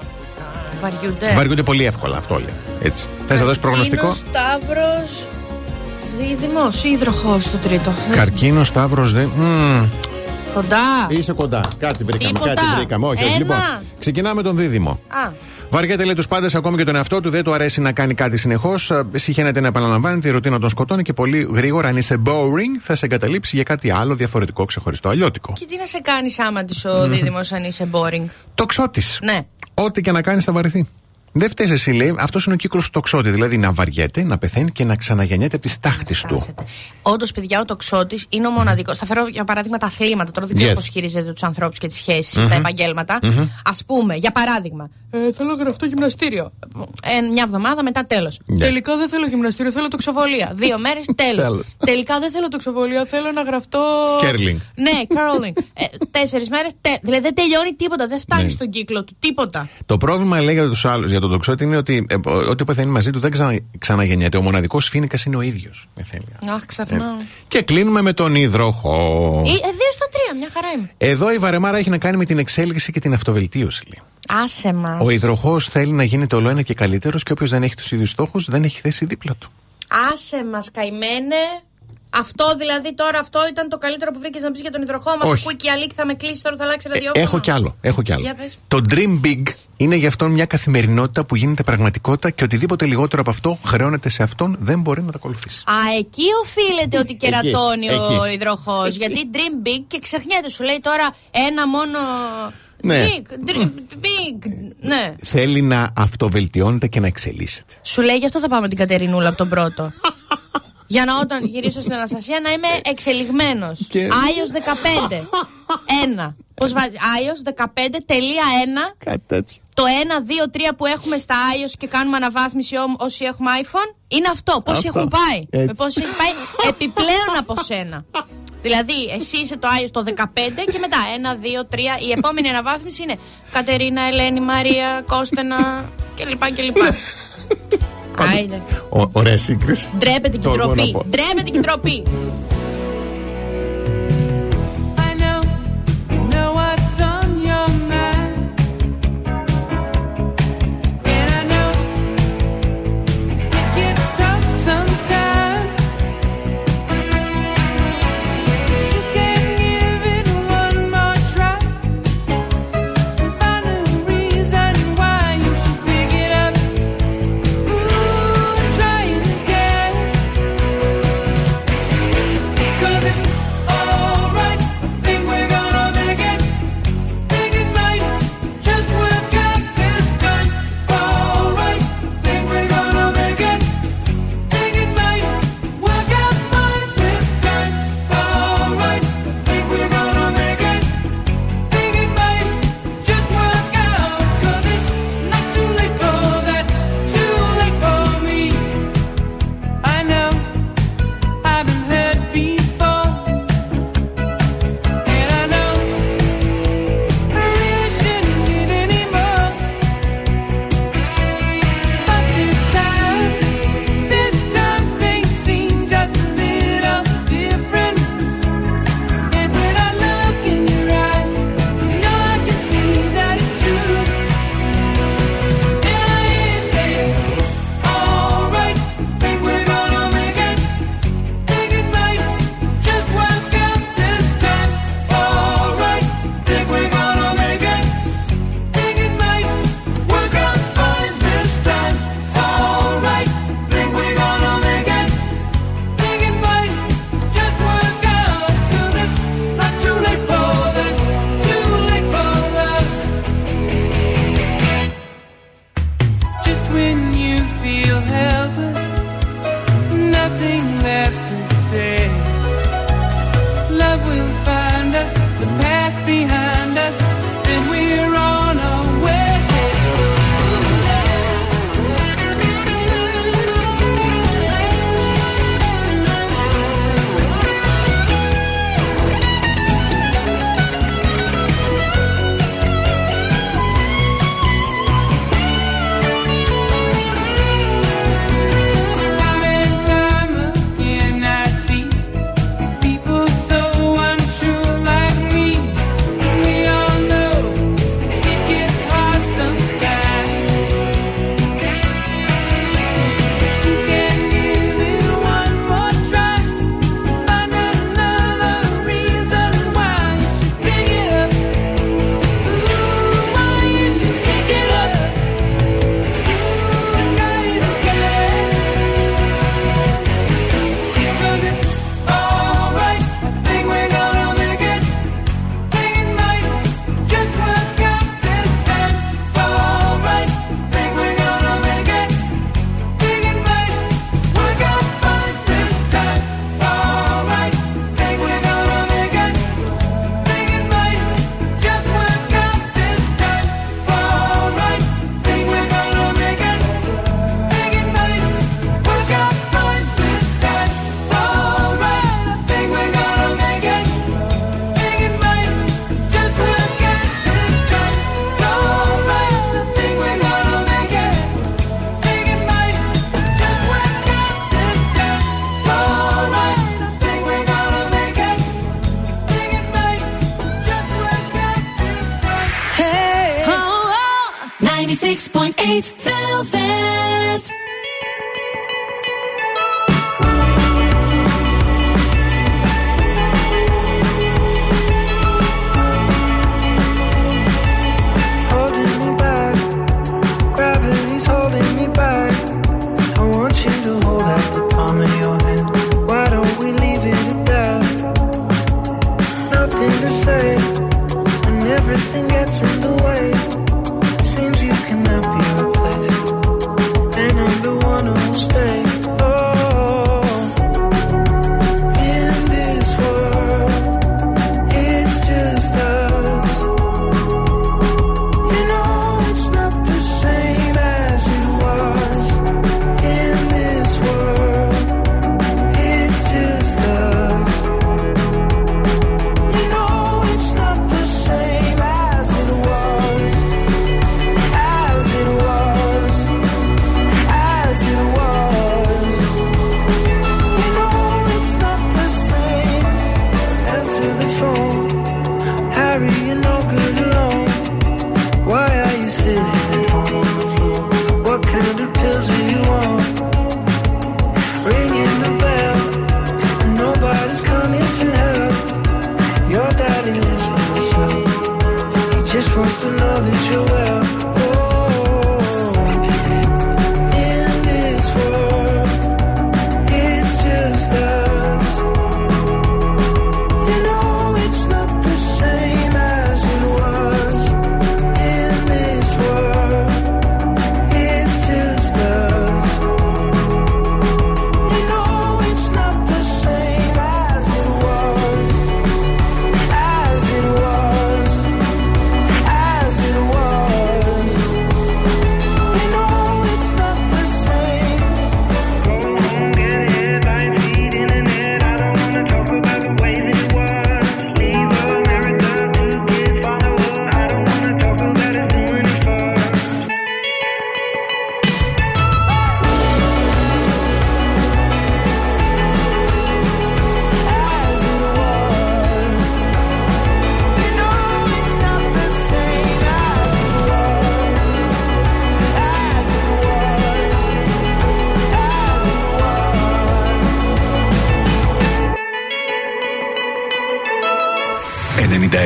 Speaker 3: Βαριούνται.
Speaker 2: Βαριούνται πολύ εύκολα, αυτό λέει. Έτσι. Θες να δώσεις προγνωστικό;
Speaker 3: Σταύρος. Δίδυμο ή υδροχό το τρίτο.
Speaker 2: Καρκίνος, Σταύρος, δε. Μμμ,
Speaker 3: Κοντά.
Speaker 2: Είσαι κοντά. Κάτι βρήκαμε,
Speaker 3: Τίποτα.
Speaker 2: κάτι βρήκαμε. Όχι, όχι.
Speaker 3: Ένα.
Speaker 2: Λοιπόν, ξεκινάμε τον Δίδυμο.
Speaker 3: Α,
Speaker 2: Βαριέται λέει τους πάντες, ακόμη και τον εαυτό του, δεν του αρέσει να κάνει κάτι συνεχώς. Συχαίνεται να επαναλαμβάνει τη ρουτίνα τον σκοτώνει και πολύ γρήγορα, αν είσαι boring, θα σε εγκαταλείψει για κάτι άλλο διαφορετικό, ξεχωριστό, αλλιώτικο.
Speaker 3: και τι να σε κάνεις άμα τη ο δίδυμος αν είσαι boring;
Speaker 2: Το ξώτη.
Speaker 3: Ναι.
Speaker 2: Ό,τι και να κάνεις θα βαρεθεί. Δεν φταίεις εσύ, λέει. Αυτός είναι ο κύκλος του τοξότη. Δηλαδή να βαριέται, να πεθαίνει και να ξαναγεννιέται από τις τάχτες του.
Speaker 4: Όντως, παιδιά, ο τοξότης είναι ο μοναδικός. Θα φέρω για παράδειγμα τα αθλήματα. Τώρα δεν ξέρω
Speaker 2: Yes.
Speaker 4: πώς χειρίζεται τους ανθρώπους και τις σχέσεις,
Speaker 2: Μμμ.
Speaker 4: τα επαγγέλματα.
Speaker 2: Μμμ.
Speaker 4: Α πούμε, για παράδειγμα, ε, θέλω να γραφτώ γυμναστήριο. Ε, μια εβδομάδα μετά τέλος.
Speaker 2: Yes.
Speaker 4: Τελικά δεν θέλω γυμναστήριο, θέλω τοξοβολία. Δύο μέρες <laughs> τέλος.
Speaker 2: Τέλος.
Speaker 4: Τελικά δεν θέλω τοξοβολία, θέλω να γραφτώ.
Speaker 2: Curling.
Speaker 4: Ναι, curling. ε, Τέσσερις μέρες. Δηλαδή δεν τελειώνει τίποτα, δεν φτάνει
Speaker 2: Ναι.
Speaker 4: στον κύκλο του. Τίποτα.
Speaker 2: Το πρόβλημα, λέει για τους άλλους, για τον τοξότη, είναι ότι ε, ό,τι πεθαίνει μαζί του δεν ξανα, ξαναγεννιέται. Ο μοναδικός φίνικα είναι ο ίδιος.
Speaker 4: Αχ, ξαφνάω.
Speaker 2: Και κλείνουμε με τον υδροχό.
Speaker 4: Ε, ε, δύο στο τρία, μια χαρά είμαι.
Speaker 2: Εδώ η βαρεμάρα έχει να κάνει με την εξέλιξη και την αυτοβελτίωση. Λέει.
Speaker 4: Άσε μας.
Speaker 2: Ο υδροχό θέλει να γίνεται όλο ένα και καλύτερος και όποιος δεν έχει τους ίδιους στόχους δεν έχει θέση δίπλα του.
Speaker 4: Άσε μας, καημένε. Αυτό δηλαδή τώρα, αυτό ήταν το καλύτερο που βρήκες να πεις για τον υδροχό μα.
Speaker 2: Όχι.
Speaker 4: Ακούει και η Αλίκη θα με κλείσει τώρα, θα αλλάξει ραδιόφωνο.
Speaker 2: Έχω κι άλλο. Έχω κι άλλο.
Speaker 4: Για πες.
Speaker 2: Το Dream Big είναι για αυτόν μια καθημερινότητα που γίνεται πραγματικότητα και οτιδήποτε λιγότερο από αυτό χρεώνεται σε αυτόν δεν μπορεί να το ακολουθήσει.
Speaker 4: Α, εκεί οφείλεται ότι κερατώνει ο
Speaker 2: εκεί.
Speaker 4: υδροχός. Γιατί dream big και ξεχνιέται. Σου λέει τώρα ένα μόνο.
Speaker 2: Ναι.
Speaker 4: Big, dream big. Ναι.
Speaker 2: Θέλει να αυτοβελτιώνεται και να εξελίσσεται.
Speaker 4: Σου λέει γι' αυτό θα πάμε την Κατερινούλα από τον πρώτο. <laughs> Για να όταν γυρίσω στην Αναστασία να είμαι εξελιγμένος.
Speaker 2: Και-
Speaker 4: Άιος 15. Ένα. Πώς βάζει; Άιος 15.1.
Speaker 2: Κάτι τέτοιο.
Speaker 4: Το 1, 2, 3 που έχουμε στα iOS και κάνουμε αναβάθμιση ό- όσοι έχουμε iPhone είναι αυτό. Πόσοι
Speaker 2: Αυτό.
Speaker 4: έχουν πάει.
Speaker 2: Έτσι.
Speaker 4: Με πόσοι έχει πάει επιπλέον από σένα. Δηλαδή, εσύ είσαι το iOS το 15 και μετά 1, 2, 3. Η επόμενη αναβάθμιση είναι Κατερίνα, Ελένη, Μαρία, Κώστενα κλπ. κλπ. <laughs> Άιντε.
Speaker 2: Ω- Ωραία σύγκριση.
Speaker 4: Ντρέπεται και η
Speaker 2: Το έχω να
Speaker 4: ντροπή.
Speaker 2: πω.
Speaker 4: Ντρέπεται και η ντροπή.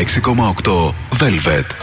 Speaker 9: 6,8 Velvet.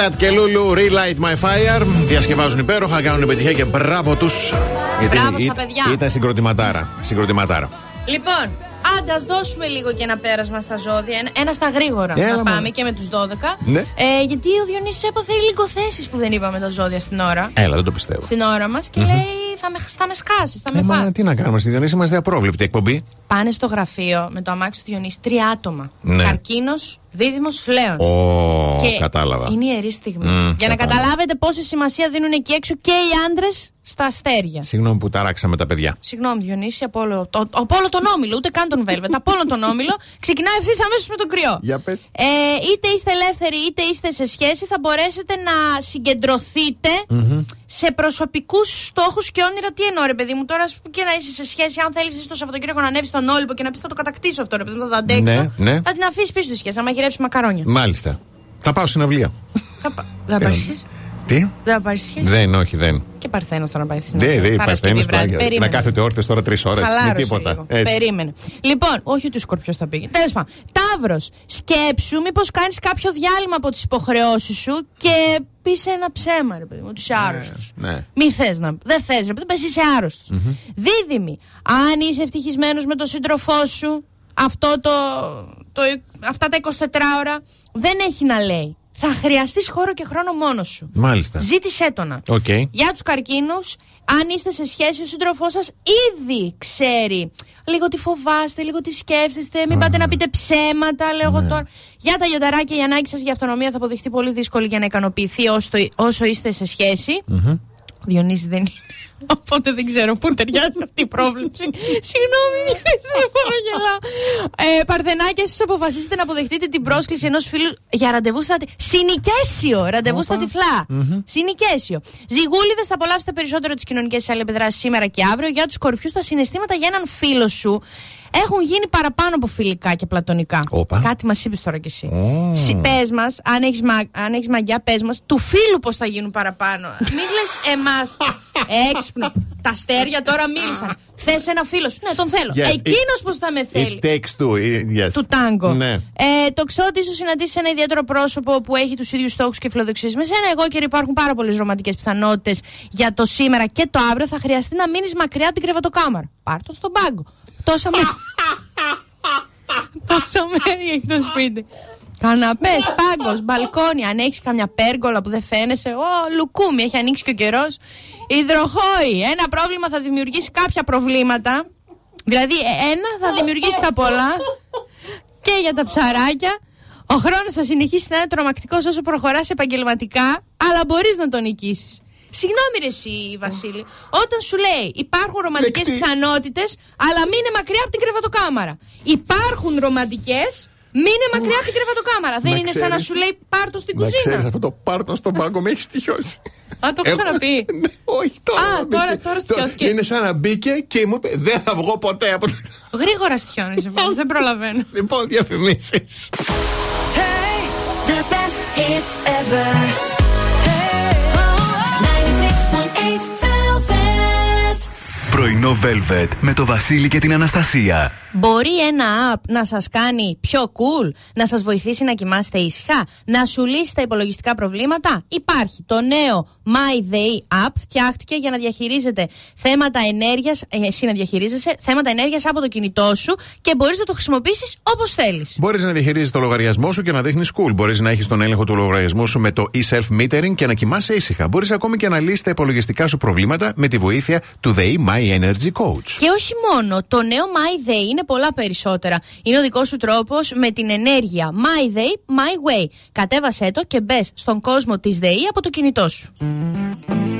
Speaker 2: That και Λούλου, Relight My Fire. Διασκευάζουν υπέροχα, κάνουν επιτυχία και μπράβο τους.
Speaker 3: Μπράβο στα παιδιά.
Speaker 2: Ήταν συγκροτηματάρα. συγκροτηματάρα.
Speaker 3: Λοιπόν, άντε ας δώσουμε λίγο και ένα πέρασμα στα ζώδια. Ένα, ένα στα γρήγορα.
Speaker 2: Έλα,
Speaker 3: να
Speaker 2: μωρέ.
Speaker 3: πάμε και με τους 12.
Speaker 2: Ναι.
Speaker 3: Ε, γιατί ο Διονύσης έπαθε λίγο θέσει που δεν είπαμε τα ζώδια στην ώρα.
Speaker 2: Έλα, δεν το πιστεύω.
Speaker 3: Στην ώρα μας και λέει θα με, θα με σκάσει, θα με
Speaker 2: Ε,
Speaker 3: φά.
Speaker 2: μα τι να κάνουμε, στη Διονύση είμαστε απρόβλεπτη εκπομπή.
Speaker 3: Πάνε στο γραφείο με το αμάξι του Διονύση τρία άτομα.
Speaker 2: Ναι.
Speaker 3: Καρκίνος, δίδυμος, φλέον.
Speaker 2: Ω,
Speaker 3: Και
Speaker 2: κατάλαβα.
Speaker 3: Είναι ιερή στιγμή.
Speaker 2: Μμ,
Speaker 3: Για να
Speaker 2: κατάλαβα.
Speaker 3: καταλάβετε πόση σημασία δίνουν εκεί έξω και οι άντρες στα αστέρια.
Speaker 2: Συγγνώμη που ταράξαμε τα παιδιά.
Speaker 3: Συγγνώμη, Διονύση, από όλο, το, από όλο τον όμιλο, ούτε καν τον Velvet. από όλο τον όμιλο ξεκινάει ευθύς αμέσως με τον κρυό.
Speaker 2: Για πες.
Speaker 3: Ε, είτε είστε ελεύθεροι, είτε είστε σε σχέση, θα μπορέσετε να συγκεντρωθείτε σε προσωπικούς στόχους και όνειρα. Τι εννοώ, ρε παιδί μου, τώρα ας πούμε, και να είσαι σε σχέση, αν θέλεις το Σαββατοκύριακο να ανέβεις στον Όλυμπο και να πεις θα το κατακτήσω αυτό, ρε παιδί μου, θα το αντέξω.
Speaker 2: Ναι, ναι.
Speaker 3: Θα την αφήσεις πίσω τη σχέση, να μαγειρέψει μακαρόνια.
Speaker 2: Μάλιστα. Θα πάω στην αυλία.
Speaker 3: Θα πα- Δεν θα πάρεις σχέση;
Speaker 2: Τι;
Speaker 3: Δεν θα πάρεις σχέση;
Speaker 2: Δεν, όχι, δεν.
Speaker 3: Και Παρθένος τώρα να πάει στην
Speaker 2: Δεν,
Speaker 3: αυλία.
Speaker 2: δεν
Speaker 3: Παρασκευή
Speaker 2: υπάρχει
Speaker 3: βράδυ.
Speaker 2: Να
Speaker 3: Περίμενε.
Speaker 2: κάθεται όρθιος τώρα τρεις ώρες. Με
Speaker 3: Χαλάρωσε
Speaker 2: τίποτα.
Speaker 3: λίγο.
Speaker 2: Έτσι.
Speaker 3: Περίμενε. Λοιπόν, όχι ότι ο Σκορπιός θα πήγε. Τέλος πάντων. Ταύρος, σκέψου μήπως κάνεις κάποιο διάλειμμα από τις υποχρεώσεις σου και πεις ένα ψέμα, ρε παιδί μου, ότι είσαι άρρωστος.
Speaker 2: Ναι.
Speaker 3: Μη θες να. Δεν θες, ρε παιδί μου, είσαι άρρωστος. Δίδυμη, αν είσαι ευτυχισμένος με τον σύντροφό σου, αυτό το, το, αυτά τα 24 ώρα δεν έχει να λέει. Θα χρειαστείς χώρο και χρόνο μόνος σου.
Speaker 2: Μάλιστα.
Speaker 3: Ζήτησέ το να.
Speaker 2: Οκ.
Speaker 3: Για τους καρκίνους, αν είστε σε σχέση, ο σύντροφός σας ήδη ξέρει λίγο τι φοβάστε, λίγο τι σκέφτεστε. Μην πάτε να πείτε ψέματα, λέω
Speaker 2: Ναι.
Speaker 3: εγώ τώρα. Για τα λιονταράκια, η ανάγκη σας για αυτονομία θα αποδειχθεί πολύ δύσκολη για να ικανοποιηθεί όσο, όσο είστε σε σχέση. Ο Διονύσης δεν είναι. Οπότε δεν ξέρω πού ταιριάζει αυτή η πρόβλεψη. Συγγνώμη, Διονύση, δεν μπορώ να γελάω. Ε, Παρθενάκια, εσείς αποφασίσετε να αποδεχτείτε την πρόσκληση ενός φίλου για ραντεβού στα. Συνοικέσιο! Ραντεβού στα τυφλά. Συνοικέσιο. Ζυγούλιδες, θα απολαύσετε περισσότερο τις κοινωνικές αλληλεπιδράσει σήμερα και αύριο. Για τους κορυφιούς, τα συναισθήματα για έναν φίλο σου έχουν γίνει παραπάνω από φιλικά και πλατωνικά.
Speaker 2: Όπα.
Speaker 3: Κάτι μας είπες τώρα κι εσύ.
Speaker 2: Ω.
Speaker 3: Συ, πες μας, αν έχεις αν έχεις μαγιά, πες μας, του φίλου πώς θα γίνουν παραπάνω. <laughs> Μην λες εμάς έξυπνο. Τα αστέρια τώρα μίλησαν. <laughs> Θες ένα φίλο σου. Ναι, τον θέλω.
Speaker 2: Yes,
Speaker 3: Εκείνος πώς θα με θέλει.
Speaker 2: It takes two. eh, Yes.
Speaker 3: Του τάγκο.
Speaker 2: Ναι.
Speaker 3: Ε, το ξέρω ότι ίσως συναντήσει ένα ιδιαίτερο πρόσωπο που έχει τους ίδιους στόχους και φιλοδοξίες με σένα. Εγώ και υπάρχουν πάρα πολλές ρομαντικές πιθανότητες για το σήμερα και το αύριο. Θα χρειαστεί να μείνεις μακριά από την κρεβατοκάμαρα. Πάρ τον στον πάγκο. Τόσα μέρη. Τόσα μέρη έχει το σπίτι. Καναπές, πάγκος, μπαλκόνι. Αν έχεις καμιά πέργολα που δεν φαίνεσαι, ο λουκούμι, έχει ανοίξει και ο καιρός. Υδροχόη. Ένα πρόβλημα θα δημιουργήσει κάποια προβλήματα. Δηλαδή, ε, ένα θα δημιουργήσει τα πολλά και για τα ψαράκια. Ο χρόνος θα συνεχίσει να είναι τρομακτικός όσο προχωράς επαγγελματικά, αλλά μπορείς να τον νικήσεις. Συγγνώμη, ρε, εσύ, Βασίλη. Όταν σου λέει υπάρχουν ρομαντικές
Speaker 2: Δεκτή.
Speaker 3: πιθανότητες, αλλά μείνε μακριά από την κρεβατοκάμαρα. Υπάρχουν ρομαντικές, μείνε μακριά από την κρεβατοκάμαρα. Δεν
Speaker 2: Να
Speaker 3: είναι σαν να
Speaker 2: ξέρεις.
Speaker 3: σου λέει πάρτο στην
Speaker 2: Να ξέρεις
Speaker 3: κουζίνα.
Speaker 2: αυτό το πάρτο στον πάγκο με έχει στοιχειώσει.
Speaker 3: Α, το έχω ξαναπεί.
Speaker 2: Ναι, όχι τώρα.
Speaker 3: Α,
Speaker 2: μπήκε.
Speaker 3: τώρα- τώρα στοιχιώθηκε.
Speaker 2: Είναι σαν να μπήκε και μου είπε Δεν θα βγω ποτέ από το.
Speaker 3: Γρήγορα στοιχιώνει, δεν προλαβαίνω.
Speaker 2: Λοιπόν, διαφημίσεις.
Speaker 9: The best hits ever.
Speaker 1: Πρωινό Velvet με το Βασίλη και την Αναστασία.
Speaker 3: Μπορεί ένα app να σας κάνει πιο cool, να σας βοηθήσει να κοιμάστε ήσυχα, να σου λύσει τα υπολογιστικά προβλήματα; Υπάρχει το νέο My Day App, φτιάχτηκε για να διαχειρίζεται θέματα ενέργειας, ε, εσύ να διαχειρίζεσαι θέματα ενέργειας από το κινητό σου και μπορείς να το χρησιμοποιήσεις όπως θέλεις.
Speaker 2: Μπορείς να διαχειρίζεις το λογαριασμό σου και να δείχνεις cool. Μπορείς να έχεις τον έλεγχο του λογαριασμού σου με το e-self metering και να κοιμάσαι ήσυχα. Μπορείς ακόμη και να λύσει τα υπολογιστικά σου προβλήματα με τη βοήθεια του The My Energy Coach.
Speaker 3: Και όχι μόνο, το νέο My Day είναι πολλά περισσότερα. Είναι ο δικός σου τρόπος με την ενέργεια. My Day, My Way. Κατέβασέ το και μπες στον κόσμο της ΔΕΗ από το κινητό σου.
Speaker 4: Música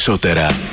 Speaker 4: περισσότερα.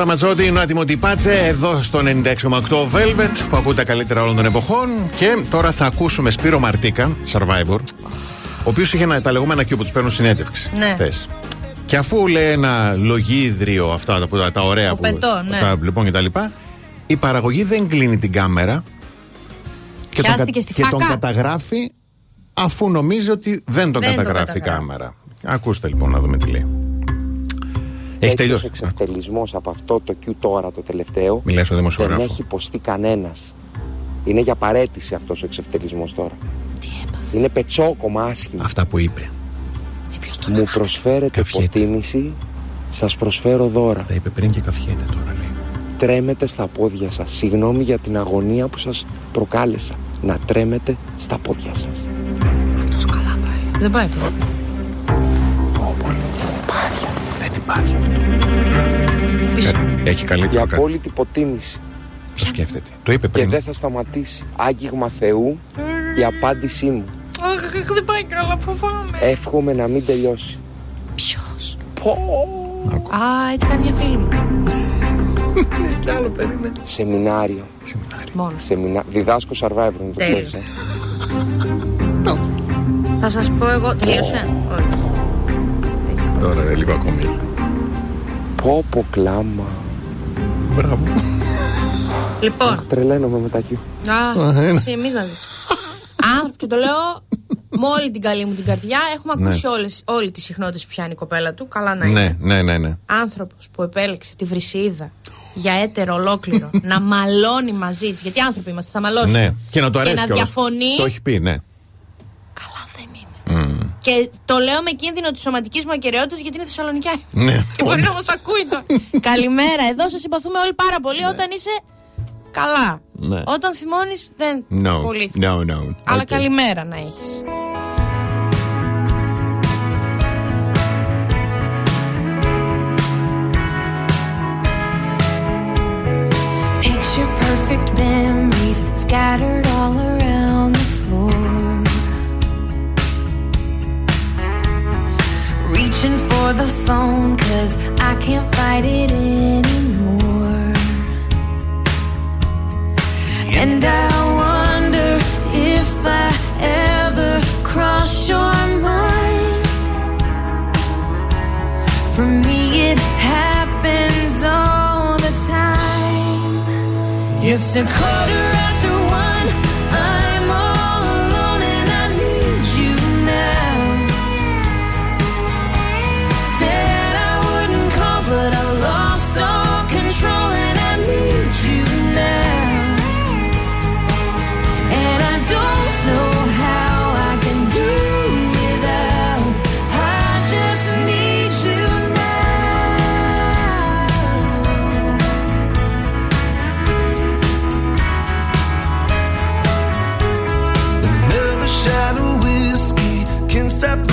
Speaker 11: È.
Speaker 2: Έρο Ραματζότη, είναι ο άτιμο Τιπάτσε, εδώ στο 96,8 Velvet, που ακούει τα καλύτερα όλων των εποχών. Και τώρα θα ακούσουμε Σπύρο Μαρτίκα, Survivor, ο οποίος είχε ένα, τα λεγόμενα Q που τους παίρνουν συνέντευξη.
Speaker 3: Ναι.
Speaker 2: χθες. Και αφού λέει ένα λογίδριο αυτά τα, τα, τα ωραία
Speaker 3: Ο
Speaker 2: που.
Speaker 3: πετό, ναι.
Speaker 2: τα, λοιπόν και τα λοιπά, η παραγωγή δεν κλείνει την κάμερα και, τον,
Speaker 3: Πιάστηκε στη
Speaker 2: και τον
Speaker 3: φάκα.
Speaker 2: καταγράφει αφού νομίζει ότι δεν τον
Speaker 3: Δεν τον
Speaker 2: καταγράφει η
Speaker 3: καταγράφει.
Speaker 2: κάμερα. Ακούστε λοιπόν να δούμε τι λέει. Έχει
Speaker 12: Τέτοιος
Speaker 2: τελειώσει.
Speaker 12: εξευτελισμός από αυτό το Q τώρα το τελευταίο
Speaker 2: Μιλάει στο
Speaker 12: δεν
Speaker 2: δημοσιογράφο.
Speaker 12: έχει υποστεί κανένας. Είναι για παρέτηση αυτός ο εξευτελισμός τώρα. Είναι πετσόκομα άσχημα.
Speaker 2: Αυτά που είπε.
Speaker 12: Μου προσφέρετε υποτίμηση, σας προσφέρω δώρα.
Speaker 2: Τα είπε πριν και καφιέται τώρα λέει.
Speaker 12: Τρέμετε στα πόδια σας. Συγγνώμη για την αγωνία που σας προκάλεσα. Να τρέμετε στα πόδια σας.
Speaker 3: Δεν πάει τώρα.
Speaker 2: Δεν υπάρχει αυτό. Ε, Έχει
Speaker 12: Η
Speaker 2: καλύτερο κάτι.
Speaker 12: απόλυτη υποτίμηση.
Speaker 2: Το σκέφτεται. Το είπε
Speaker 12: Και
Speaker 2: πριν.
Speaker 12: δεν θα σταματήσει. Άγγιγμα Θεού, η απάντησή μου.
Speaker 3: Αχ, δεν πάει καλά, φοβάμαι.
Speaker 12: Εύχομαι να μην τελειώσει.
Speaker 3: Ποιος;
Speaker 12: Πω.
Speaker 3: Α, έτσι κάνει μια φίλη μου. <laughs>
Speaker 2: Κι άλλο περίμενε.
Speaker 12: Σεμινάριο.
Speaker 3: Μόνο.
Speaker 12: Σεμινά... Διδάσκω survivor, να το
Speaker 3: Τέλειος.
Speaker 12: ξέρεις. ε.
Speaker 3: Θα σας πω εγώ. Τελείωσε; Όχι.
Speaker 2: Τώρα είναι λίγο ακόμη.
Speaker 12: Πω πω κλάμα.
Speaker 2: Μπράβο.
Speaker 3: Λοιπόν,
Speaker 12: Τρελαίνομαι με τα Q.
Speaker 3: Α,
Speaker 2: Α, ένα.
Speaker 3: εσύ, εμείς να δεις. Άνθρωποι, και το λέω με όλη την καλή μου την καρδιά. Έχουμε
Speaker 2: Ναι.
Speaker 3: ακούσει όλες, όλη τη συχνότητα που πιάνει η κοπέλα του. Καλά να είναι.
Speaker 2: Ναι, ναι, ναι, ναι.
Speaker 3: Άνθρωπος που επέλεξε τη βρυσίδα για έτερο ολόκληρο <laughs> να μαλώνει μαζί της. Γιατί άνθρωποι είμαστε, θα μαλώσει.
Speaker 2: Ναι. Και να το αρέσει
Speaker 3: Και να
Speaker 2: κιόλας.
Speaker 3: διαφωνεί.
Speaker 2: Το έχει πει, ναι.
Speaker 3: Και το λέω με κίνδυνο της σωματικής μου ακαιρεότητας γιατί είναι Θεσσαλονικιά.
Speaker 2: Ναι. <laughs>
Speaker 3: Και μπορεί να μας ακούει το. <laughs> Καλημέρα. Εδώ σας συμπαθούμε όλοι πάρα πολύ όταν είσαι καλά.
Speaker 2: Ναι.
Speaker 3: Όταν θυμώνεις δεν
Speaker 2: No,
Speaker 3: πολύ.
Speaker 2: no, no.
Speaker 3: Αλλά
Speaker 2: Okay.
Speaker 3: καλημέρα να έχεις.
Speaker 13: Picture perfect memories scattered all around Reaching for the phone, cause I can't fight it anymore. And I wonder if I ever cross your mind. For me, it happens all the time. It's a quarter
Speaker 14: step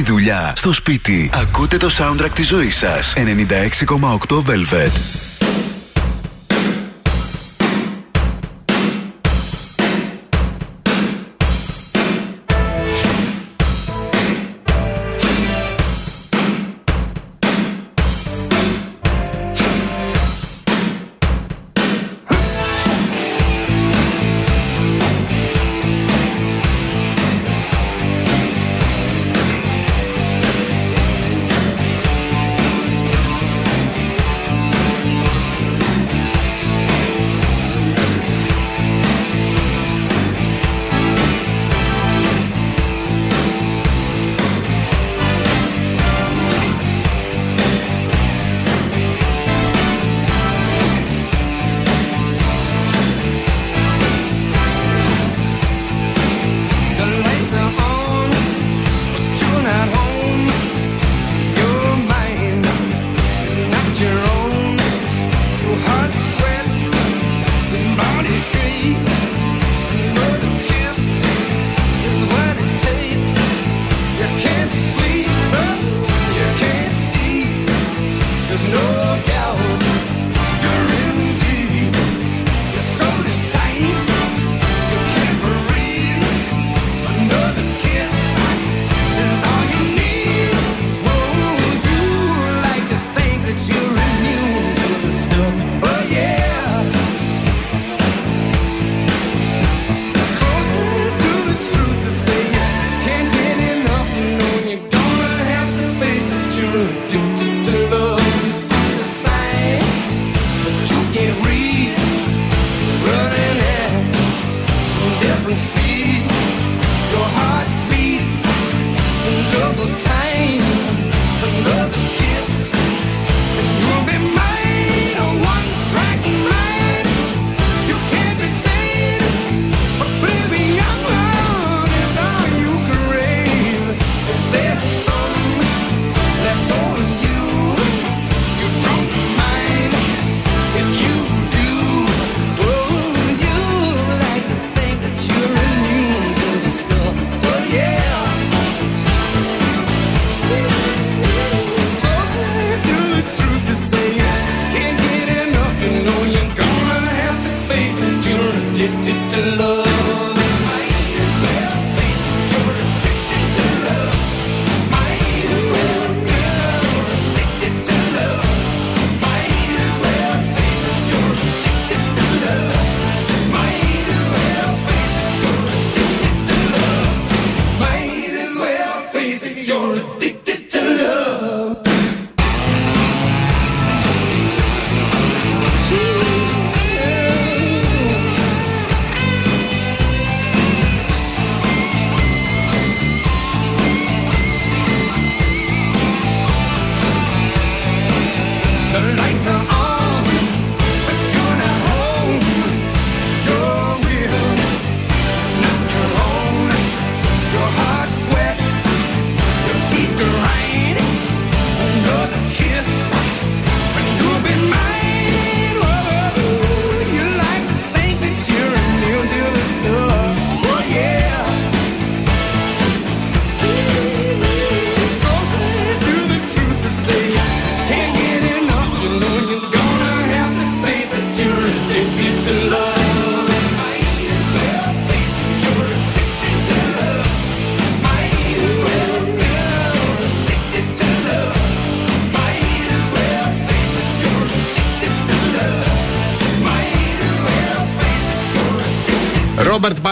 Speaker 14: στη δουλειά, στο σπίτι. Ακούτε το soundtrack της ζωής σας. 96,8 Velvet.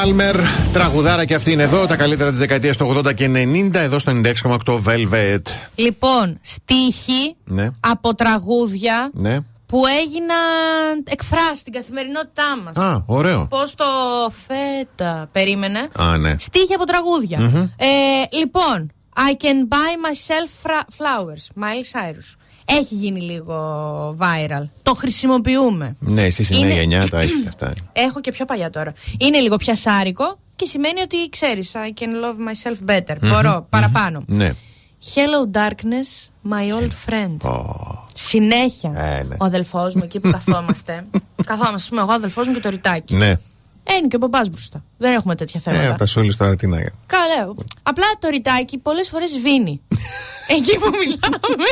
Speaker 2: Πάλμερ, τραγουδάρα και αυτή είναι εδώ. Τα καλύτερα της δεκαετίας του 80 και 90, εδώ στο 96,8 Velvet.
Speaker 3: Λοιπόν, στίχοι
Speaker 2: Ναι,
Speaker 3: από τραγούδια
Speaker 2: ναι.
Speaker 3: που έγιναν εκφράσει στην καθημερινότητά μας.
Speaker 2: Α, ωραίο.
Speaker 3: Πώς το φέτα περίμενε.
Speaker 2: Α, ναι.
Speaker 3: Στίχοι από τραγούδια.
Speaker 2: Μμμ.
Speaker 3: Ε, λοιπόν, I can buy myself fra- flowers. Miley Cyrus. Έχει γίνει λίγο viral. Το χρησιμοποιούμε.
Speaker 2: Ναι, εσεί η
Speaker 3: Είναι-
Speaker 2: νέα γενιά τα έχετε αυτά. <clears throat>
Speaker 3: Έχω και πιο παλιά τώρα. Είναι λίγο πιασάρικο και σημαίνει ότι ξέρεις. I can love myself better.
Speaker 2: Μμμ,
Speaker 3: Μπορώ
Speaker 2: μμμ.
Speaker 3: παραπάνω.
Speaker 2: Ναι.
Speaker 3: Hello darkness, my old friend. Συνέχεια.
Speaker 2: Ε, ναι.
Speaker 3: Ο αδελφός μου εκεί που καθόμαστε. <laughs> καθόμαστε, ας πούμε, εγώ, ο αδελφός μου και το ρητάκι.
Speaker 2: Ναι.
Speaker 3: Ε, είναι και ο μπαμπάς μπροστά. Δεν έχουμε τέτοια θέματα.
Speaker 2: Ε, πασούλη τώρα τι να κάνει.
Speaker 3: Καλά. Απλά το ρητάκι πολλές φορές σβήνει. <laughs> Εκεί που μιλάμε.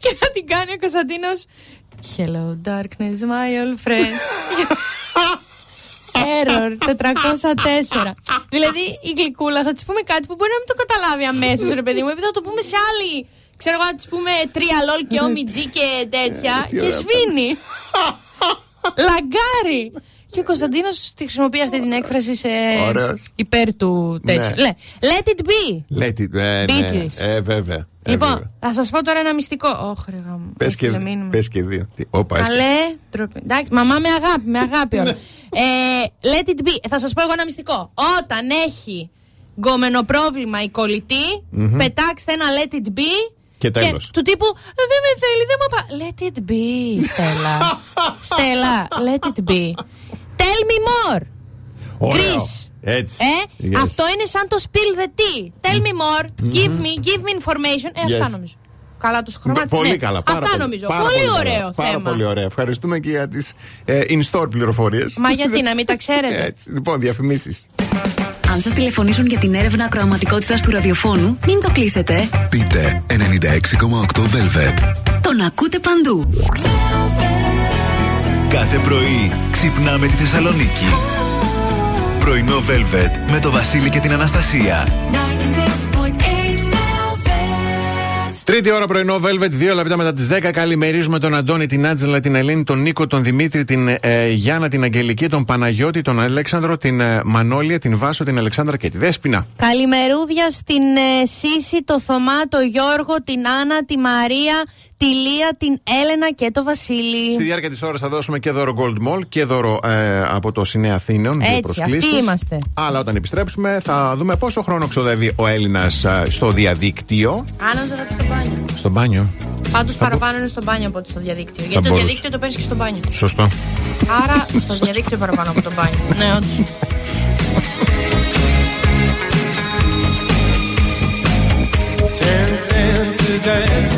Speaker 3: και θα την κάνει ο Κωνσταντίνος. Hello, darkness, my old friend. <laughs> Error 404. δηλαδή η γλυκούλα θα της πούμε κάτι που μπορεί να μην το καταλάβει αμέσως, ρε παιδί μου, επειδή θα το πούμε σε άλλη. Ξέρω εγώ, να της πούμε τρία λόλ και όμιτζι και τέτοια.
Speaker 2: τι
Speaker 3: και
Speaker 2: ωραία.
Speaker 3: σβήνει. <laughs> Λαγκάρι. Και ο Κωνσταντίνος τη χρησιμοποιεί αυτή την έκφραση σε
Speaker 2: Ωραίος.
Speaker 3: υπέρ του τέτοιου.
Speaker 2: Ναι.
Speaker 3: Λέει, Let it be.
Speaker 2: Λέτε, ε, ναι.
Speaker 3: Beatles.
Speaker 2: Ε, βέβαια. Ε,
Speaker 3: λοιπόν,
Speaker 2: βέβαια.
Speaker 3: θα σας πω τώρα ένα μυστικό. Όχι, ρε γάμο.
Speaker 2: Πες και,
Speaker 3: Έστειλε μήνυμα.
Speaker 2: πες και δύο. Τι, όπα, έσκε.
Speaker 3: Καλέ, ντροπή. Εντάξει, μαμά με αγάπη, με αγάπη όλα. ε, let it be. Θα σας πω εγώ ένα μυστικό. Όταν έχει γκόμενο πρόβλημα η κολλητή,
Speaker 2: Μμμ.
Speaker 3: πετάξτε ένα let it be.
Speaker 2: Και τέλος.
Speaker 3: του τύπου «Ε, δεν με θέλει, δεν μου πα. Let it be, Στέλλα. <laughs> Στέλλα, let it be. Tell me more.
Speaker 2: Ωραίο.
Speaker 3: Chris.
Speaker 2: Έτσι.
Speaker 3: Ε,
Speaker 2: Yes.
Speaker 3: αυτό είναι σαν το spill the tea. Tell me more, give me, give me information. Ε, αυτά
Speaker 2: Yes.
Speaker 3: νομίζω. Καλά τους χρωμάτισε.
Speaker 2: Πολύ
Speaker 3: ναι.
Speaker 2: καλά. Πάρα
Speaker 3: Αυτά
Speaker 2: πολύ,
Speaker 3: νομίζω.
Speaker 2: πάρα
Speaker 3: πολύ,
Speaker 2: καλά.
Speaker 3: ωραίο
Speaker 2: Πάρα
Speaker 3: θέμα.
Speaker 2: πολύ ωραία. Ευχαριστούμε και για τις ε, in-store πληροφορίες.
Speaker 3: Μα γιατί να μην τα <laughs> ξέρετε.
Speaker 2: Έτσι. Λοιπόν, διαφημίσεις.
Speaker 8: Αν σας τηλεφωνήσουν για την έρευνα ακροαματικότητας του ραδιοφώνου, μην το κλείσετε.
Speaker 1: Πείτε 96,8 Velvet.
Speaker 8: Τον ακούτε παντού.
Speaker 15: Κάθε πρωί ξυπνάμε τη Θεσσαλονίκη. Πρωινό Velvet με το Βασίλη και την Αναστασία.
Speaker 2: Τρίτη ώρα πρωινό, Velvet, δύο λεπτά μετά τις 10. Καλημερίζουμε τον Αντώνη, την Άτζελα, την Ελένη, τον Νίκο, τον Δημήτρη, την ε, Γιάννα, την Αγγελική, τον Παναγιώτη, τον Αλέξανδρο, την ε, Μανώλια, την Βάσο, την Αλεξάνδρα και τη Δέσπινα.
Speaker 3: Καλημερούδια στην ε, Σύση, το Θωμά, το Γιώργο, την Άννα, τη Μαρία, τη Λία, την Έλενα και το Βασίλη.
Speaker 2: Στη διάρκεια της ώρας θα δώσουμε και δώρο Gold Mall και δώρο ε, από το Σινέα Αθήνων. δύο
Speaker 3: Έτσι,
Speaker 2: προσκλήσεις.
Speaker 3: αυτοί είμαστε.
Speaker 2: Αλλά όταν επιστρέψουμε θα δούμε πόσο χρόνο ξοδεύει ο Έλληνας στο διαδίκτυο.
Speaker 3: Άννα, θα πει στο μπάνιο.
Speaker 2: Στο μπάνιο.
Speaker 3: Πάντως παραπάνω είναι στο μπάνιο από ότι στο διαδίκτυο. Γιατί το
Speaker 2: μπορούσε.
Speaker 3: διαδίκτυο το παίρνεις και στο μπάνιο.
Speaker 2: Σωστό.
Speaker 3: Άρα στο διαδίκτυο παραπάνω από το μπάνιο. <laughs> ναι, όντως.
Speaker 14: Ten cents a dance,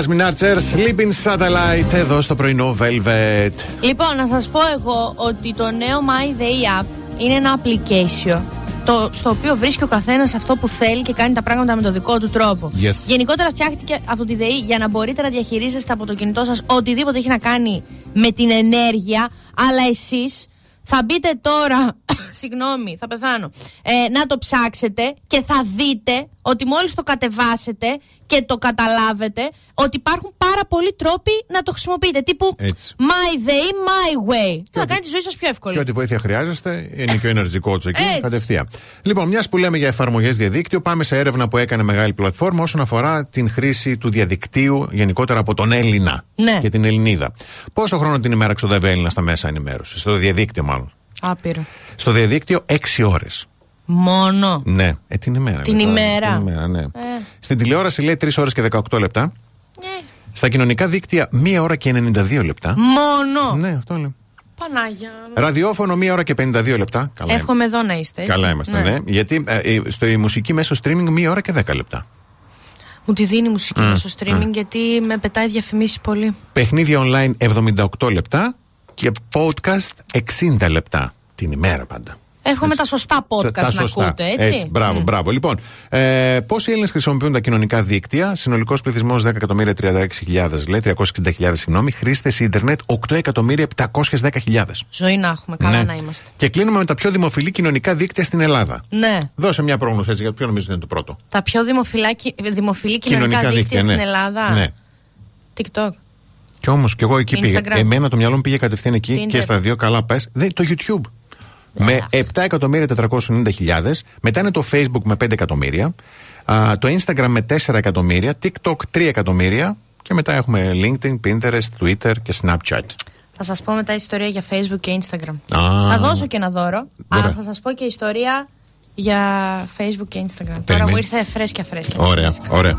Speaker 2: Dasmin Archer, Sleeping Satellite, εδώ στο πρωινό Velvet.
Speaker 3: Λοιπόν, να σας πω εγώ ότι το νέο My Day App είναι ένα application το, στο οποίο βρίσκει ο καθένας αυτό που θέλει και κάνει τα πράγματα με τον δικό του τρόπο.
Speaker 2: Yes.
Speaker 3: Γενικότερα φτιάχτηκε από τη ΔΕΗ για να μπορείτε να διαχειρίζεστε από το κινητό σας οτιδήποτε έχει να κάνει με την ενέργεια, αλλά εσείς θα μπείτε τώρα, <coughs> συγγνώμη, θα πεθάνω, ε, να το ψάξετε και θα δείτε ότι μόλις το κατεβάσετε και το καταλάβετε ότι υπάρχουν πάρα πολλοί τρόποι να το χρησιμοποιείτε. Τύπου
Speaker 2: Έτσι.
Speaker 3: my day, my way. Θα κάνει τη ζωή σας πιο εύκολη.
Speaker 2: Και ό,τι βοήθεια χρειάζεστε είναι και ο Energy Coach εκεί,
Speaker 3: Έτσι.
Speaker 2: κατευθείαν. Λοιπόν, μιας που λέμε για εφαρμογές διαδίκτυο, πάμε σε έρευνα που έκανε μεγάλη πλατφόρμα όσον αφορά την χρήση του διαδικτύου γενικότερα από τον Έλληνα
Speaker 3: Ναι.
Speaker 2: και την Ελληνίδα. Πόσο χρόνο την ημέρα ξοδεύει Έλληνας στα μέσα ενημέρωσης, στο διαδίκτυο μάλλον;
Speaker 3: Άπειρο.
Speaker 2: Στο διαδίκτυο 6 ώρες.
Speaker 3: Μόνο;
Speaker 2: Ναι, ε, την ημέρα.
Speaker 3: Την
Speaker 2: μετά.
Speaker 3: ημέρα.
Speaker 2: Την ημέρα, ναι.
Speaker 3: Ε.
Speaker 2: Στην τηλεόραση λέει 3 ώρες και 18 λεπτά.
Speaker 3: Ναι.
Speaker 2: Στα κοινωνικά δίκτυα 1 ώρα και 92 λεπτά.
Speaker 3: Μόνο;
Speaker 2: Ναι, αυτό λέω.
Speaker 3: Πανάγια.
Speaker 2: Ραδιόφωνο 1 ώρα και 52 λεπτά. Καλά
Speaker 3: Εύχομαι εδώ να είστε. έτσι.
Speaker 2: Καλά είμαστε, ναι. Γιατί ε, ε, στο η μουσική μέσω streaming μία ώρα και 10 λεπτά.
Speaker 3: Μου τη δίνει η μουσική
Speaker 2: Μμ,
Speaker 3: μέσω streaming
Speaker 2: μμ.
Speaker 3: γιατί με πετάει διαφημίσεις πολύ.
Speaker 2: Παιχνίδια online 78 λεπτά και podcast 60 λεπτά την ημέρα πάντα.
Speaker 3: Έχουμε τα σωστά podcast
Speaker 2: τα
Speaker 3: να
Speaker 2: σωστά.
Speaker 3: ακούτε, έτσι;
Speaker 2: μπράβο,
Speaker 3: Μμ.
Speaker 2: μπράβο. Λοιπόν, ε, πόσοι Έλληνες χρησιμοποιούν τα κοινωνικά δίκτυα, συνολικός πληθυσμός 10.036.000, λέει, 360.000, συγγνώμη, χρήστες ίντερνετ 8.710.000.
Speaker 3: Ζωή να έχουμε, καλά
Speaker 2: Ναι.
Speaker 3: να είμαστε.
Speaker 2: Και κλείνουμε με τα πιο δημοφιλή κοινωνικά δίκτυα στην Ελλάδα.
Speaker 3: Ναι.
Speaker 2: Δώσε μια πρόγνωση έτσι, για ποιο νομίζω είναι το πρώτο.
Speaker 3: Τα πιο δημοφιλά, δημοφιλή κοινωνικά, δίκτυα,
Speaker 2: ναι.
Speaker 3: στην Ελλάδα.
Speaker 2: Ναι.
Speaker 3: TikTok.
Speaker 2: Και όμως και εγώ εκεί
Speaker 3: Instagram.
Speaker 2: πήγα. Εμένα το μιαλό μου πήγε κατευθείαν εκεί
Speaker 3: Tinder.
Speaker 2: και στα δύο καλά πες. Το YouTube. Με 7.490.000. Μετά είναι το Facebook με 5 εκατομμύρια. α, το Instagram με 4 εκατομμύρια. TikTok 3 εκατομμύρια. Και μετά έχουμε LinkedIn, Pinterest, Twitter και Snapchat.
Speaker 3: Θα σας πω μετά ιστορία για Facebook και Instagram.
Speaker 2: Α.
Speaker 3: Θα δώσω και ένα δώρο.
Speaker 2: Ωραία.
Speaker 3: Αλλά θα σας πω και ιστορία για Facebook και Instagram. Τώρα
Speaker 2: Περιμένεις.
Speaker 3: μου ήρθε φρέσκια φρέσκια.
Speaker 2: Ωραία, ωραία.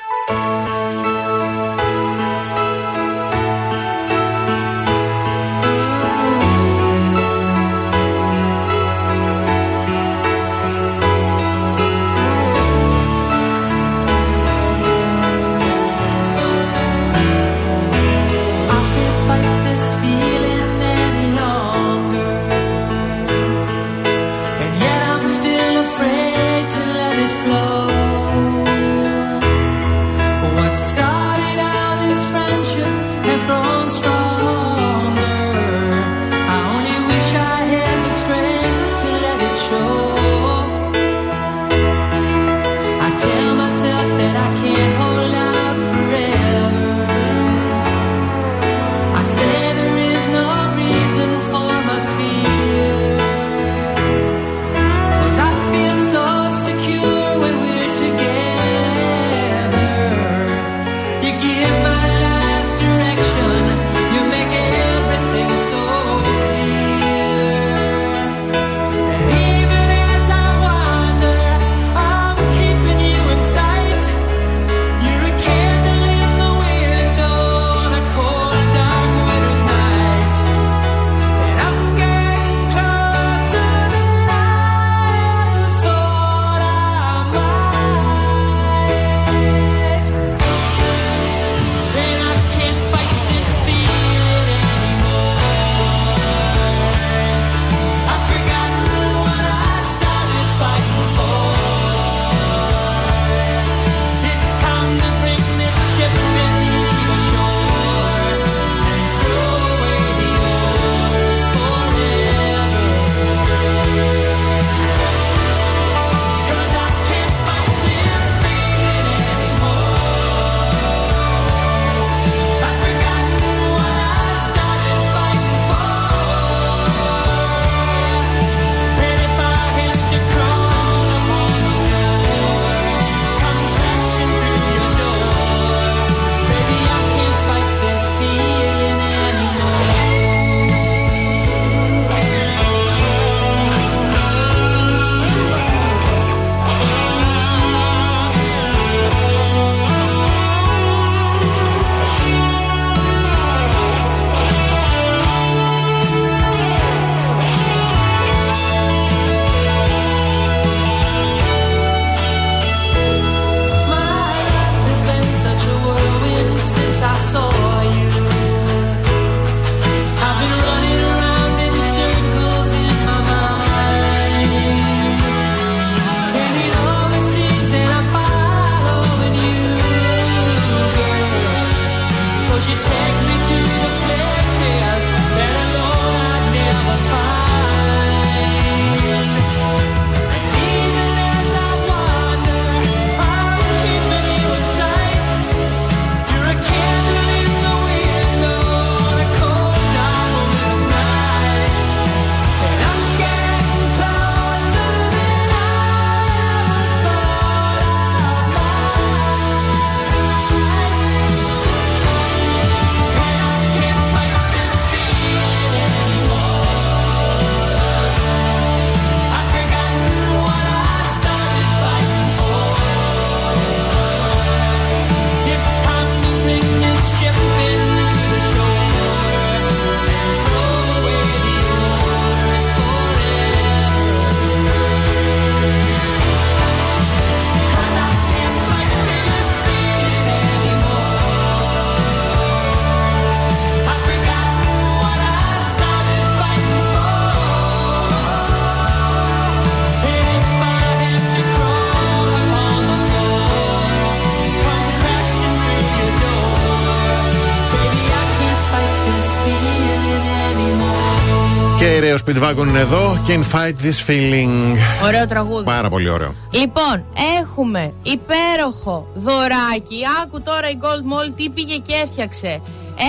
Speaker 2: Stereo Speedwagon είναι εδώ. Can't fight this feeling.
Speaker 3: Ωραίο τραγούδι.
Speaker 2: Πάρα πολύ ωραίο.
Speaker 3: Λοιπόν, έχουμε υπέροχο δωράκι. Άκου τώρα η Gold Mall τι πήγε και έφτιαξε.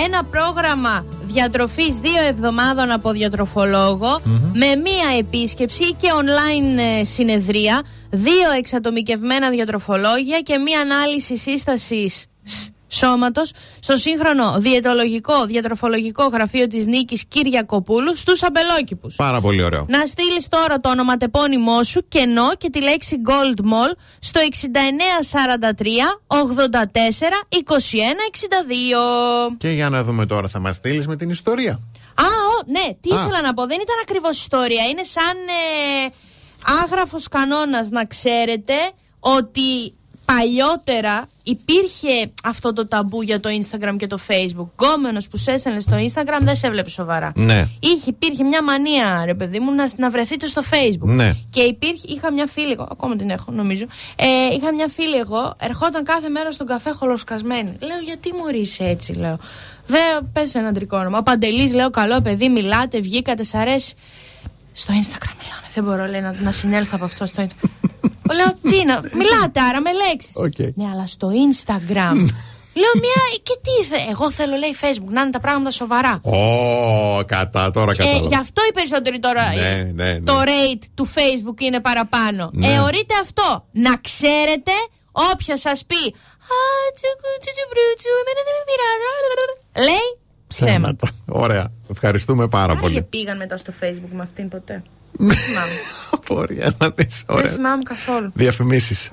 Speaker 3: Ένα πρόγραμμα διατροφής δύο εβδομάδων από διατροφολόγο με μία επίσκεψη και online ε, συνεδρία, δύο εξατομικευμένα διατροφολόγια και μία ανάλυση σύστασης σ- σώματος στο σύγχρονο διαιτολογικό διατροφολογικό γραφείο της Νίκης Κυριακοπούλου στους Αμπελόκηπους.
Speaker 2: Πάρα πολύ ωραίο.
Speaker 3: Να στείλεις τώρα το ονοματεπώνυμό σου κενό και τη λέξη Gold Mall στο 6943 84 21 62.
Speaker 2: Και για να δούμε τώρα, θα μας στείλεις με την ιστορία;
Speaker 3: Α, ο, ναι, τι
Speaker 2: Α.
Speaker 3: ήθελα να πω. Δεν ήταν ακριβώς ιστορία. Είναι σαν ε, άγραφος κανόνας να ξέρετε ότι παλιότερα υπήρχε αυτό το ταμπού για το Instagram και το Facebook. Γκόμενος που σε έστελνε στο Instagram δεν σε έβλεπε σοβαρά.
Speaker 2: Ναι.
Speaker 3: Είχε, υπήρχε μια μανία, ρε παιδί μου, να, να βρεθείτε στο Facebook.
Speaker 2: Ναι.
Speaker 3: Και υπήρχε, είχα μια φίλη, εγώ, ακόμα την έχω νομίζω. Ε, είχα μια φίλη εγώ, ερχόταν κάθε μέρα στον καφέ χολοσκασμένη. Λέω, γιατί μου είσαι έτσι, λέω. Δεν πες ένα αντρικό όνομα. Ο Παντελής, λέω, καλό παιδί, μιλάτε, βγήκατε, σ' αρέσει. Στο Instagram μιλάμε. Δεν μπορώ, λέει, να, να συνέλθω από αυτό στο Instagram. <laughs> λέω, τι να, μιλάτε άρα με λέξεις.
Speaker 2: Οκ.
Speaker 3: Ναι, αλλά στο Instagram. <laughs> λέω, μια. Και τι θε. Εγώ θέλω, λέει, Facebook, να είναι τα πράγματα σοβαρά.
Speaker 2: Ω, κατά, τώρα
Speaker 3: Ε,
Speaker 2: κατάλαβα.
Speaker 3: γι' αυτό οι περισσότεροι τώρα
Speaker 2: Ναι,
Speaker 3: ε,
Speaker 2: ναι, ναι.
Speaker 3: το rate του Facebook είναι παραπάνω.
Speaker 2: Ναι.
Speaker 3: Εωρείτε αυτό. Να ξέρετε, όποια σας πει Α, τσουκου, τσουτσουμπρούτσου, εμένα δεν με πειράζει. Λέει ψέματα.
Speaker 2: Ωραία. Ευχαριστούμε πάρα
Speaker 3: Άραγε
Speaker 2: πολύ.
Speaker 3: πήγαν μετά στο Facebook με αυτήν ποτέ. <laughs> Δεν θυμάμαι.
Speaker 2: Απορία να δεις.
Speaker 3: Δεν
Speaker 2: Ωραία.
Speaker 3: θυμάμαι καθόλου.
Speaker 13: Διαφημίσεις.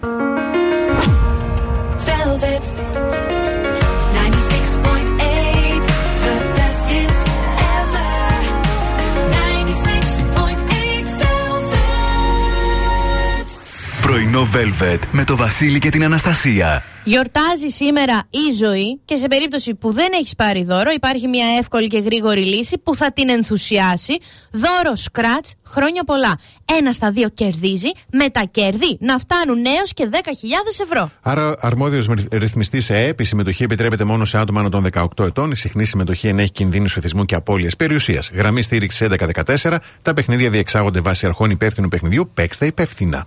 Speaker 15: Πρωινό Velvet με το Βασίλη και την Αναστασία.
Speaker 3: Γιορτάζει σήμερα η ζωή και σε περίπτωση που δεν έχεις πάρει δώρο υπάρχει μια εύκολη και γρήγορη λύση που θα την ενθουσιάσει. Δώρο Scratch χρόνια πολλά. Ένα στα δύο κερδίζει με τα κέρδη να φτάνουν έως και 10.000 ευρώ.
Speaker 2: Άρα, αρμόδιος ρυθμιστής σε ΕΕΠ, η συμμετοχή επιτρέπεται μόνο σε άτομα άνω των 18 ετών. Η συχνή συμμετοχή ενέχει κινδύνου εθισμού και απώλειας περιουσίας. Γραμμή στήριξη 1114. Τα παιχνίδια διεξάγονται βάσει αρχών υπεύθυνου παιχνιδιού. Παίξτε υπεύθυνα.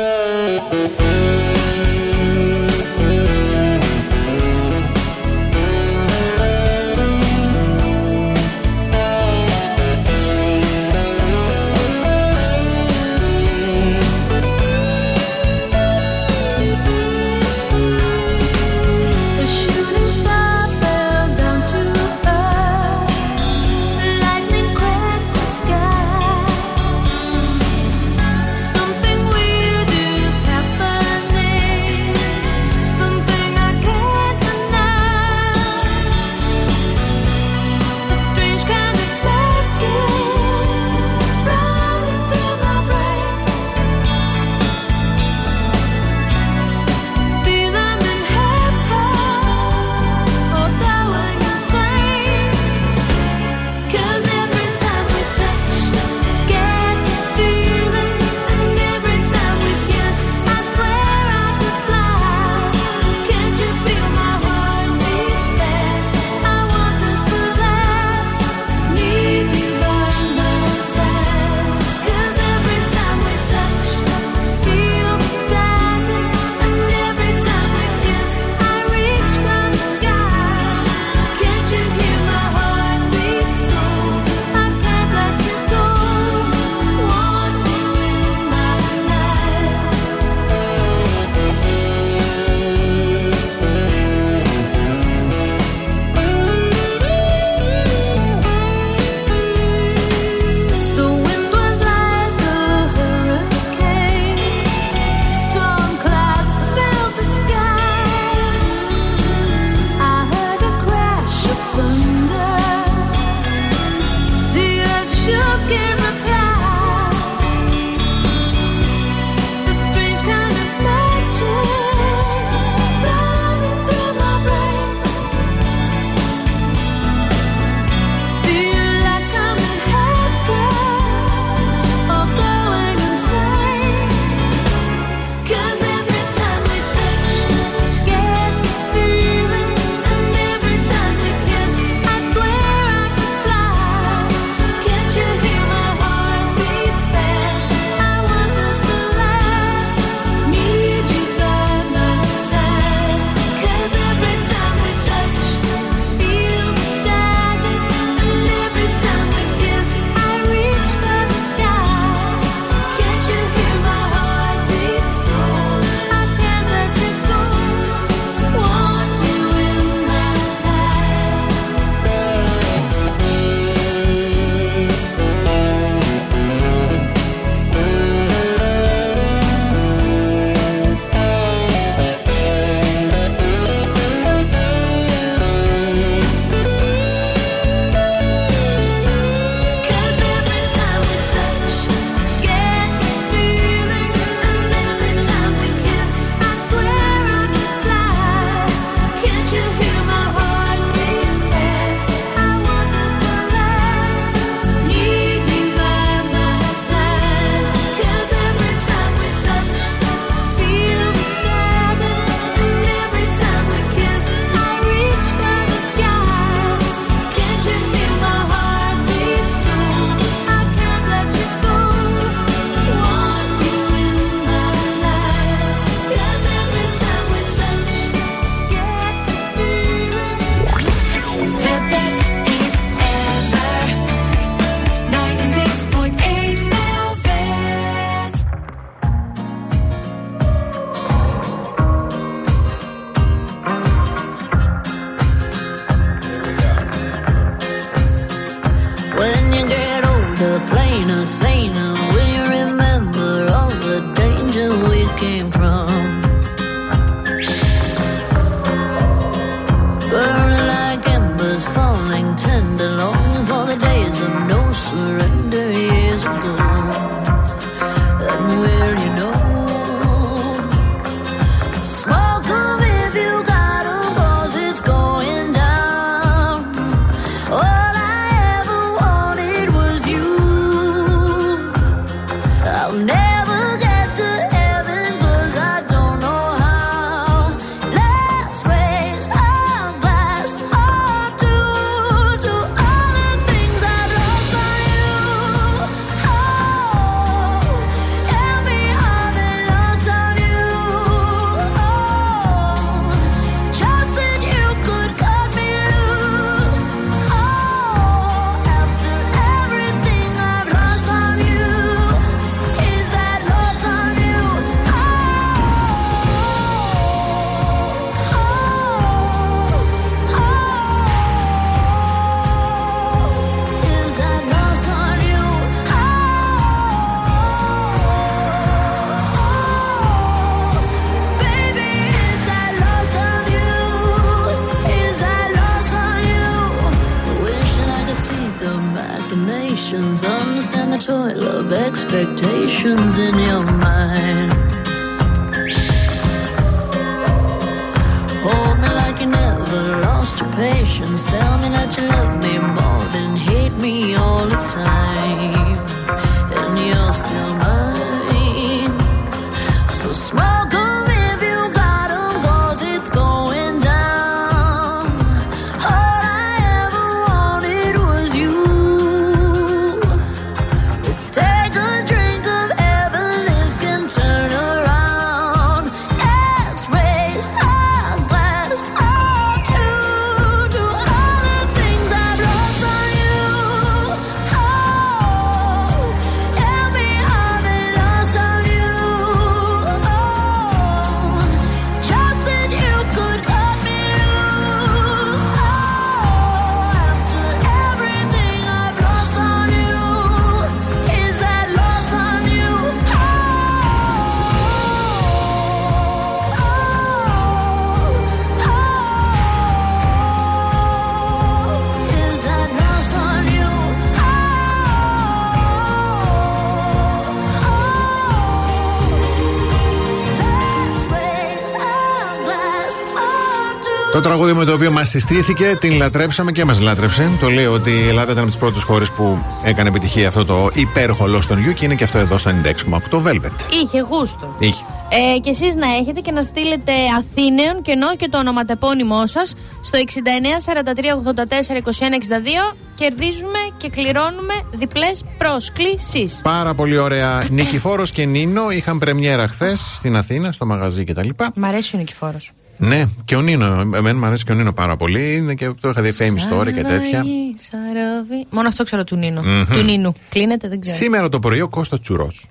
Speaker 2: τραγούδι με το οποίο μας συστήθηκε, την λατρέψαμε και μας λάτρεψε. Το λέει ότι η Ελλάδα ήταν από τις πρώτες χώρες που έκανε επιτυχία αυτό το υπέροχο Lost on You και είναι και αυτό εδώ στο 96,8 Velvet.
Speaker 3: Είχε γούστο.
Speaker 2: Είχε.
Speaker 3: Ε, και εσείς να έχετε και να στείλετε Αθήνεων και ενώ και το ονοματεπώνυμό σας στο 69 43 84 21 62 κερδίζουμε και κληρώνουμε διπλές πρόσκλησεις.
Speaker 2: Πάρα πολύ ωραία. Νικηφόρος και Νίνο είχαν πρεμιέρα χθες στην Αθήνα, στο μαγαζί κτλ.
Speaker 3: Μ' αρέσει ο Νικηφόρος.
Speaker 2: Ναι, και ο Νίνο. Εμένα μου αρέσει και ο Νίνο πάρα πολύ. Είναι και το είχα δει Fame Story και τέτοια.
Speaker 3: Σαραβί, σαραβί. Μόνο αυτό ξέρω του Νίνου.
Speaker 2: Μμμ.
Speaker 3: Του Νίνου. Κλείνεται, δεν ξέρω.
Speaker 2: Σήμερα το πρωί ο Κώστας Τσουρός.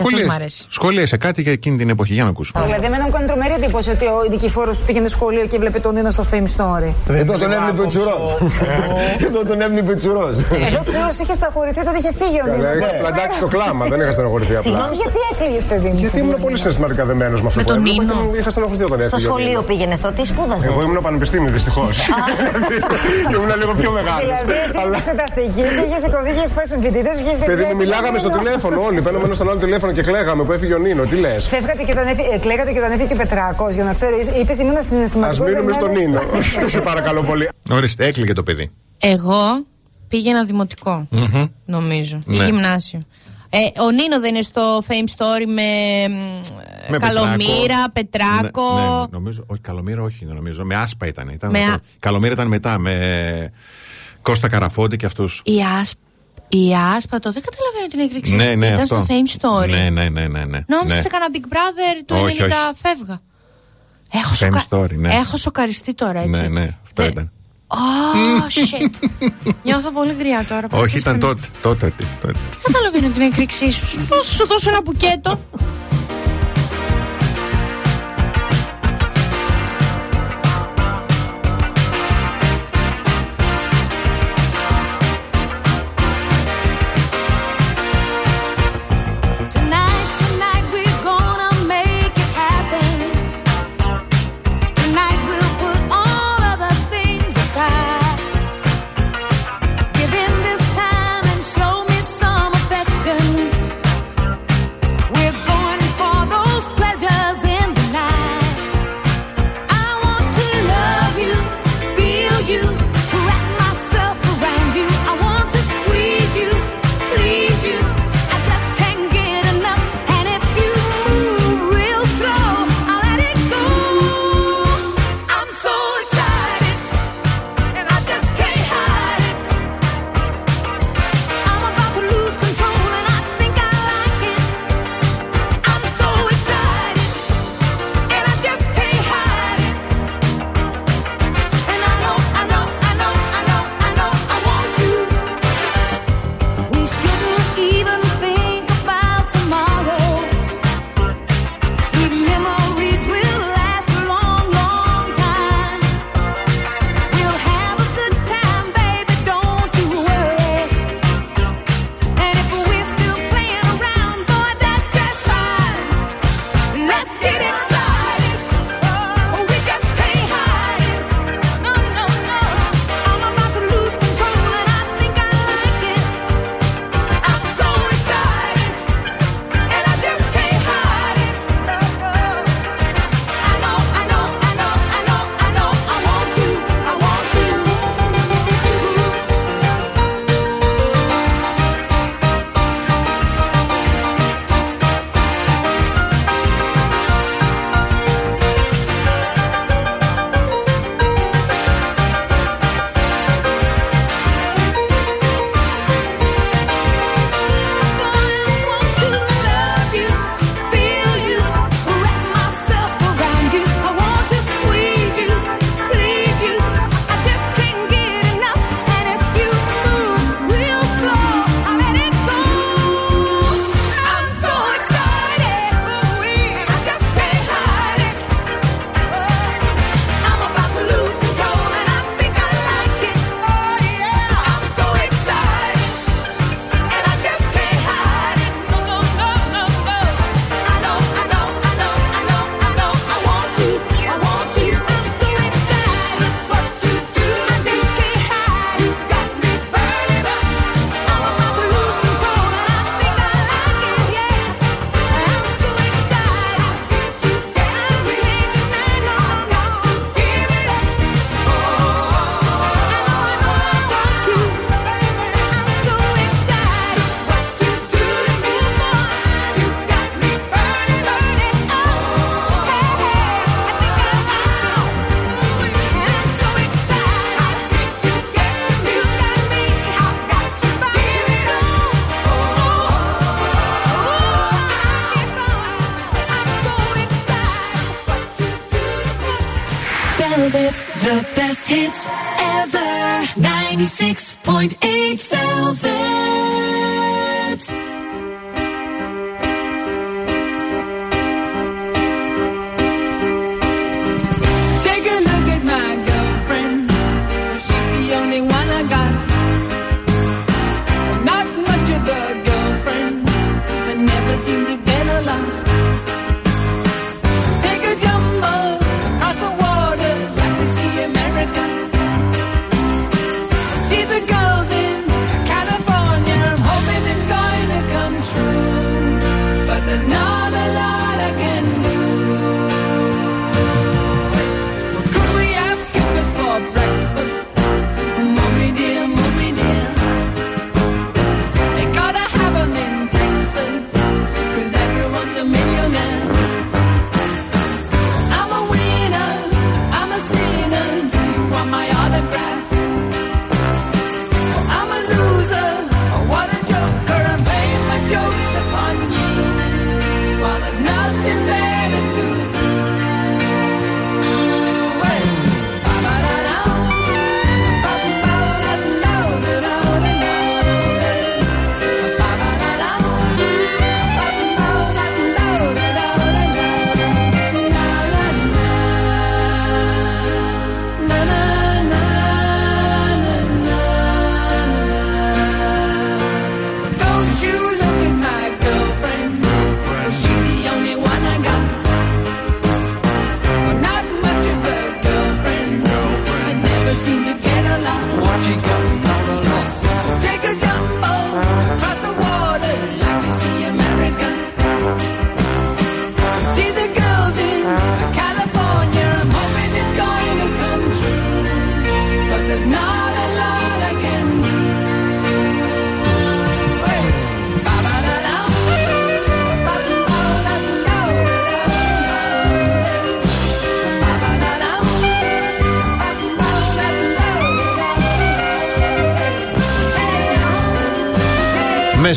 Speaker 3: Αυτός μ' αρέσει.
Speaker 2: Σχολίασε κάτι για εκείνη την εποχή. Για να ακούσουμε.
Speaker 16: Δηλαδή, εμένα μου κάνει τρομερή εντύπωση ότι ο Νικηφόρο πήγαινε σχολείο και έβλεπε τον Νίνο στο Fame Story.
Speaker 17: Εδώ τον έβλεπε ο Τσουρός. Εδώ τον έβλεπε ο Τσουρός.
Speaker 16: Εδώ Τσούρο είχες σταχωρηθεί, τότε είχε φύγει ο Νίνο.
Speaker 17: Καλά, είχα πλαντάξει το κλάμα, δεν είχα στενοχωρηθεί απλά.
Speaker 16: Συγγνώμη, γιατί έκλειγε, παιδί μου.
Speaker 17: Γιατί ήμουν πολύ συναισθηματικά δεμένος με αυτό
Speaker 16: Με
Speaker 17: που
Speaker 16: τον
Speaker 17: έβλεπα και
Speaker 16: Νίνο.
Speaker 17: μου είχα στενοχωρηθεί όταν
Speaker 16: Στο
Speaker 17: έφυγε. ο
Speaker 16: σχολείο
Speaker 17: Νίνο.
Speaker 16: πήγαινες στο τι σπούδαζε.
Speaker 17: Εγώ ήμουν πανεπιστήμιο δυστυχώς. <laughs> Ήμουν λίγο πιο μεγάλος.
Speaker 16: Δηλαδή, εσύ είσαι εξεταστική και είχες σηκωθεί, είχες πάει στου φοιτητές, είχες
Speaker 17: Παιδί μου, μιλάγαμε στο τηλέφωνο όλοι. Παίρνουμε ένα στον άλλο τηλέφωνο και κλαίγαμε που έφυγε ο Νίνο. Τι λες;
Speaker 16: Φεύγατε και όταν έφυγε, ε, κλαίγατε και όταν έφυγε ο Πετράκος, για να ξέρεις, είπες ήμουν
Speaker 17: Α
Speaker 16: συναισθηματικό.
Speaker 17: μείνουμε στον Νίνο. <laughs> <laughs> Σε παρακαλώ πολύ.
Speaker 2: Ορίστε, έκλειγε το παιδί.
Speaker 3: Εγώ πήγαινα δημοτικό,
Speaker 2: Μμμ.
Speaker 3: νομίζω. Ή
Speaker 2: Ναι.
Speaker 3: γυμνάσιο. Ε, ο Νίνο δεν είναι στο Fame Story με,
Speaker 2: Με
Speaker 3: Καλομήρα, Πετράκο.
Speaker 2: Ναι, ναι, ναι, νομίζω. Όχι, Καλομήρα, όχι, νομίζω. Με άσπα ήταν. ήταν
Speaker 3: Με
Speaker 2: αυτό.
Speaker 3: α-
Speaker 2: Καλομήρα ήταν μετά. Με Κώστα Καραφόντι και αυτούς.
Speaker 3: Η, άσπ, η Άσπατο, δεν καταλαβαίνω την έκρηξη.
Speaker 2: Ναι, ναι,
Speaker 3: Ήταν
Speaker 2: αυτό.
Speaker 3: στο Fame Story.
Speaker 2: Ναι, ναι, ναι, ναι. ναι.
Speaker 3: Νόμιζα
Speaker 2: ναι.
Speaker 3: σε κάνα Big Brother του
Speaker 2: Όχι,
Speaker 3: 90
Speaker 2: όχι.
Speaker 3: φεύγα. Έχω,
Speaker 2: Fame
Speaker 3: σοκα...
Speaker 2: Story, ναι.
Speaker 3: Έχω σοκαριστεί τώρα έτσι.
Speaker 2: Ναι, ναι, αυτό ήταν.
Speaker 3: Oh, shit. <laughs> Νιώθω πολύ γριά τώρα.
Speaker 2: Όχι,
Speaker 3: Πατήστε
Speaker 2: ήταν
Speaker 3: με.
Speaker 2: τότε. τότε, τι, τότε.
Speaker 3: Δεν καταλαβαίνω την έκρηξή σου. Σου δώσω- Σου δώσω ένα μπουκέτο.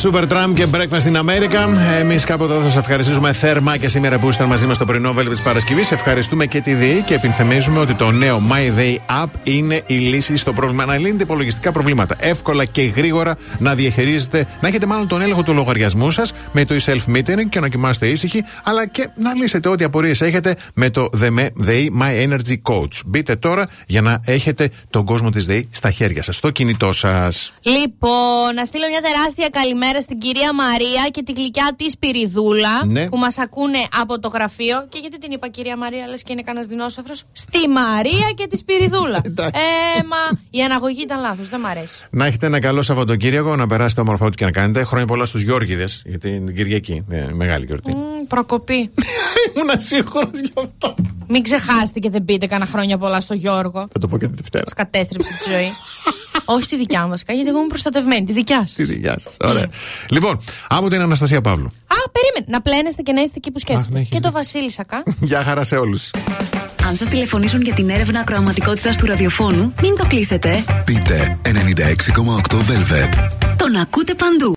Speaker 2: Super Tram και Breakfast in America. Εμείς κάπου εδώ θα σας ευχαριστήσουμε θερμά και σήμερα που ήσασταν μαζί μας στο πρωινό βέλβε της Παρασκευής. Ευχαριστούμε και τη ΔΕΗ και επιθυμίζουμε ότι το νέο My Day App είναι η λύση στο πρόβλημα. Να λύνετε υπολογιστικά προβλήματα. Εύκολα και γρήγορα να διαχειρίζετε, να έχετε μάλλον τον έλεγχο του λογαριασμού σας με το e-self-metering και να κοιμάστε ήσυχοι, αλλά και να λύσετε ό,τι απορίες έχετε με το ΔΕΗ My Energy Coach. Μπείτε τώρα για να έχετε τον κόσμο της ΔΕΗ στα χέρια σας, στο κινητό σας.
Speaker 3: Λοιπόν, να στείλω μια τεράστια καλημέρα στην κυρία Μαρία και τη γλυκιά της Πυριδούλα
Speaker 2: Ναι.
Speaker 3: που μας ακούνε από το γραφείο. Και γιατί την είπα κυρία Μαρία, λες και είναι κανένας δεινόσαυρος; Στη Μαρία και της Σπυριδούλα. <laughs> ε, μα η αναγωγή ήταν λάθος, δεν μ' αρέσει.
Speaker 2: Να έχετε ένα καλό Σαββατοκύριακο, να περάσετε όμορφα ό,τι και να κάνετε. Χρόνια πολλά στους Γιώργιδε, γιατί είναι την Κυριακή. Ε, μεγάλη γιορτή.
Speaker 3: Μμ, προκοπή. <laughs>
Speaker 2: Ήμουν σίγουρο γι' αυτό.
Speaker 3: Μην ξεχάσετε και δεν πείτε κανένα χρόνια πολλά στο Γιώργο.
Speaker 2: Θα το πω και τη Δευτέρα.
Speaker 3: Κατέστρεψε τη ζωή. <laughs> Όχι τη δικιά μα, γιατί εγώ είμαι προστατευμένη. Τη δικιά σας.
Speaker 2: Τη δικιά σας. Ωραία. Λοιπόν, από την Αναστασία Παύλου.
Speaker 3: Α, περίμενε. Να πλένεστε και να είστε εκεί που σκέφτεστε.
Speaker 2: ναι, έχεις
Speaker 3: και το Βασίλη Σακά. <laughs>
Speaker 2: Γεια χαρά σε όλους.
Speaker 8: Αν σας τηλεφωνήσουν για την έρευνα ακροαματικότητας του ραδιοφώνου, μην το κλείσετε.
Speaker 1: Πείτε 96,8 Velvet.
Speaker 8: Τον ακούτε παντού.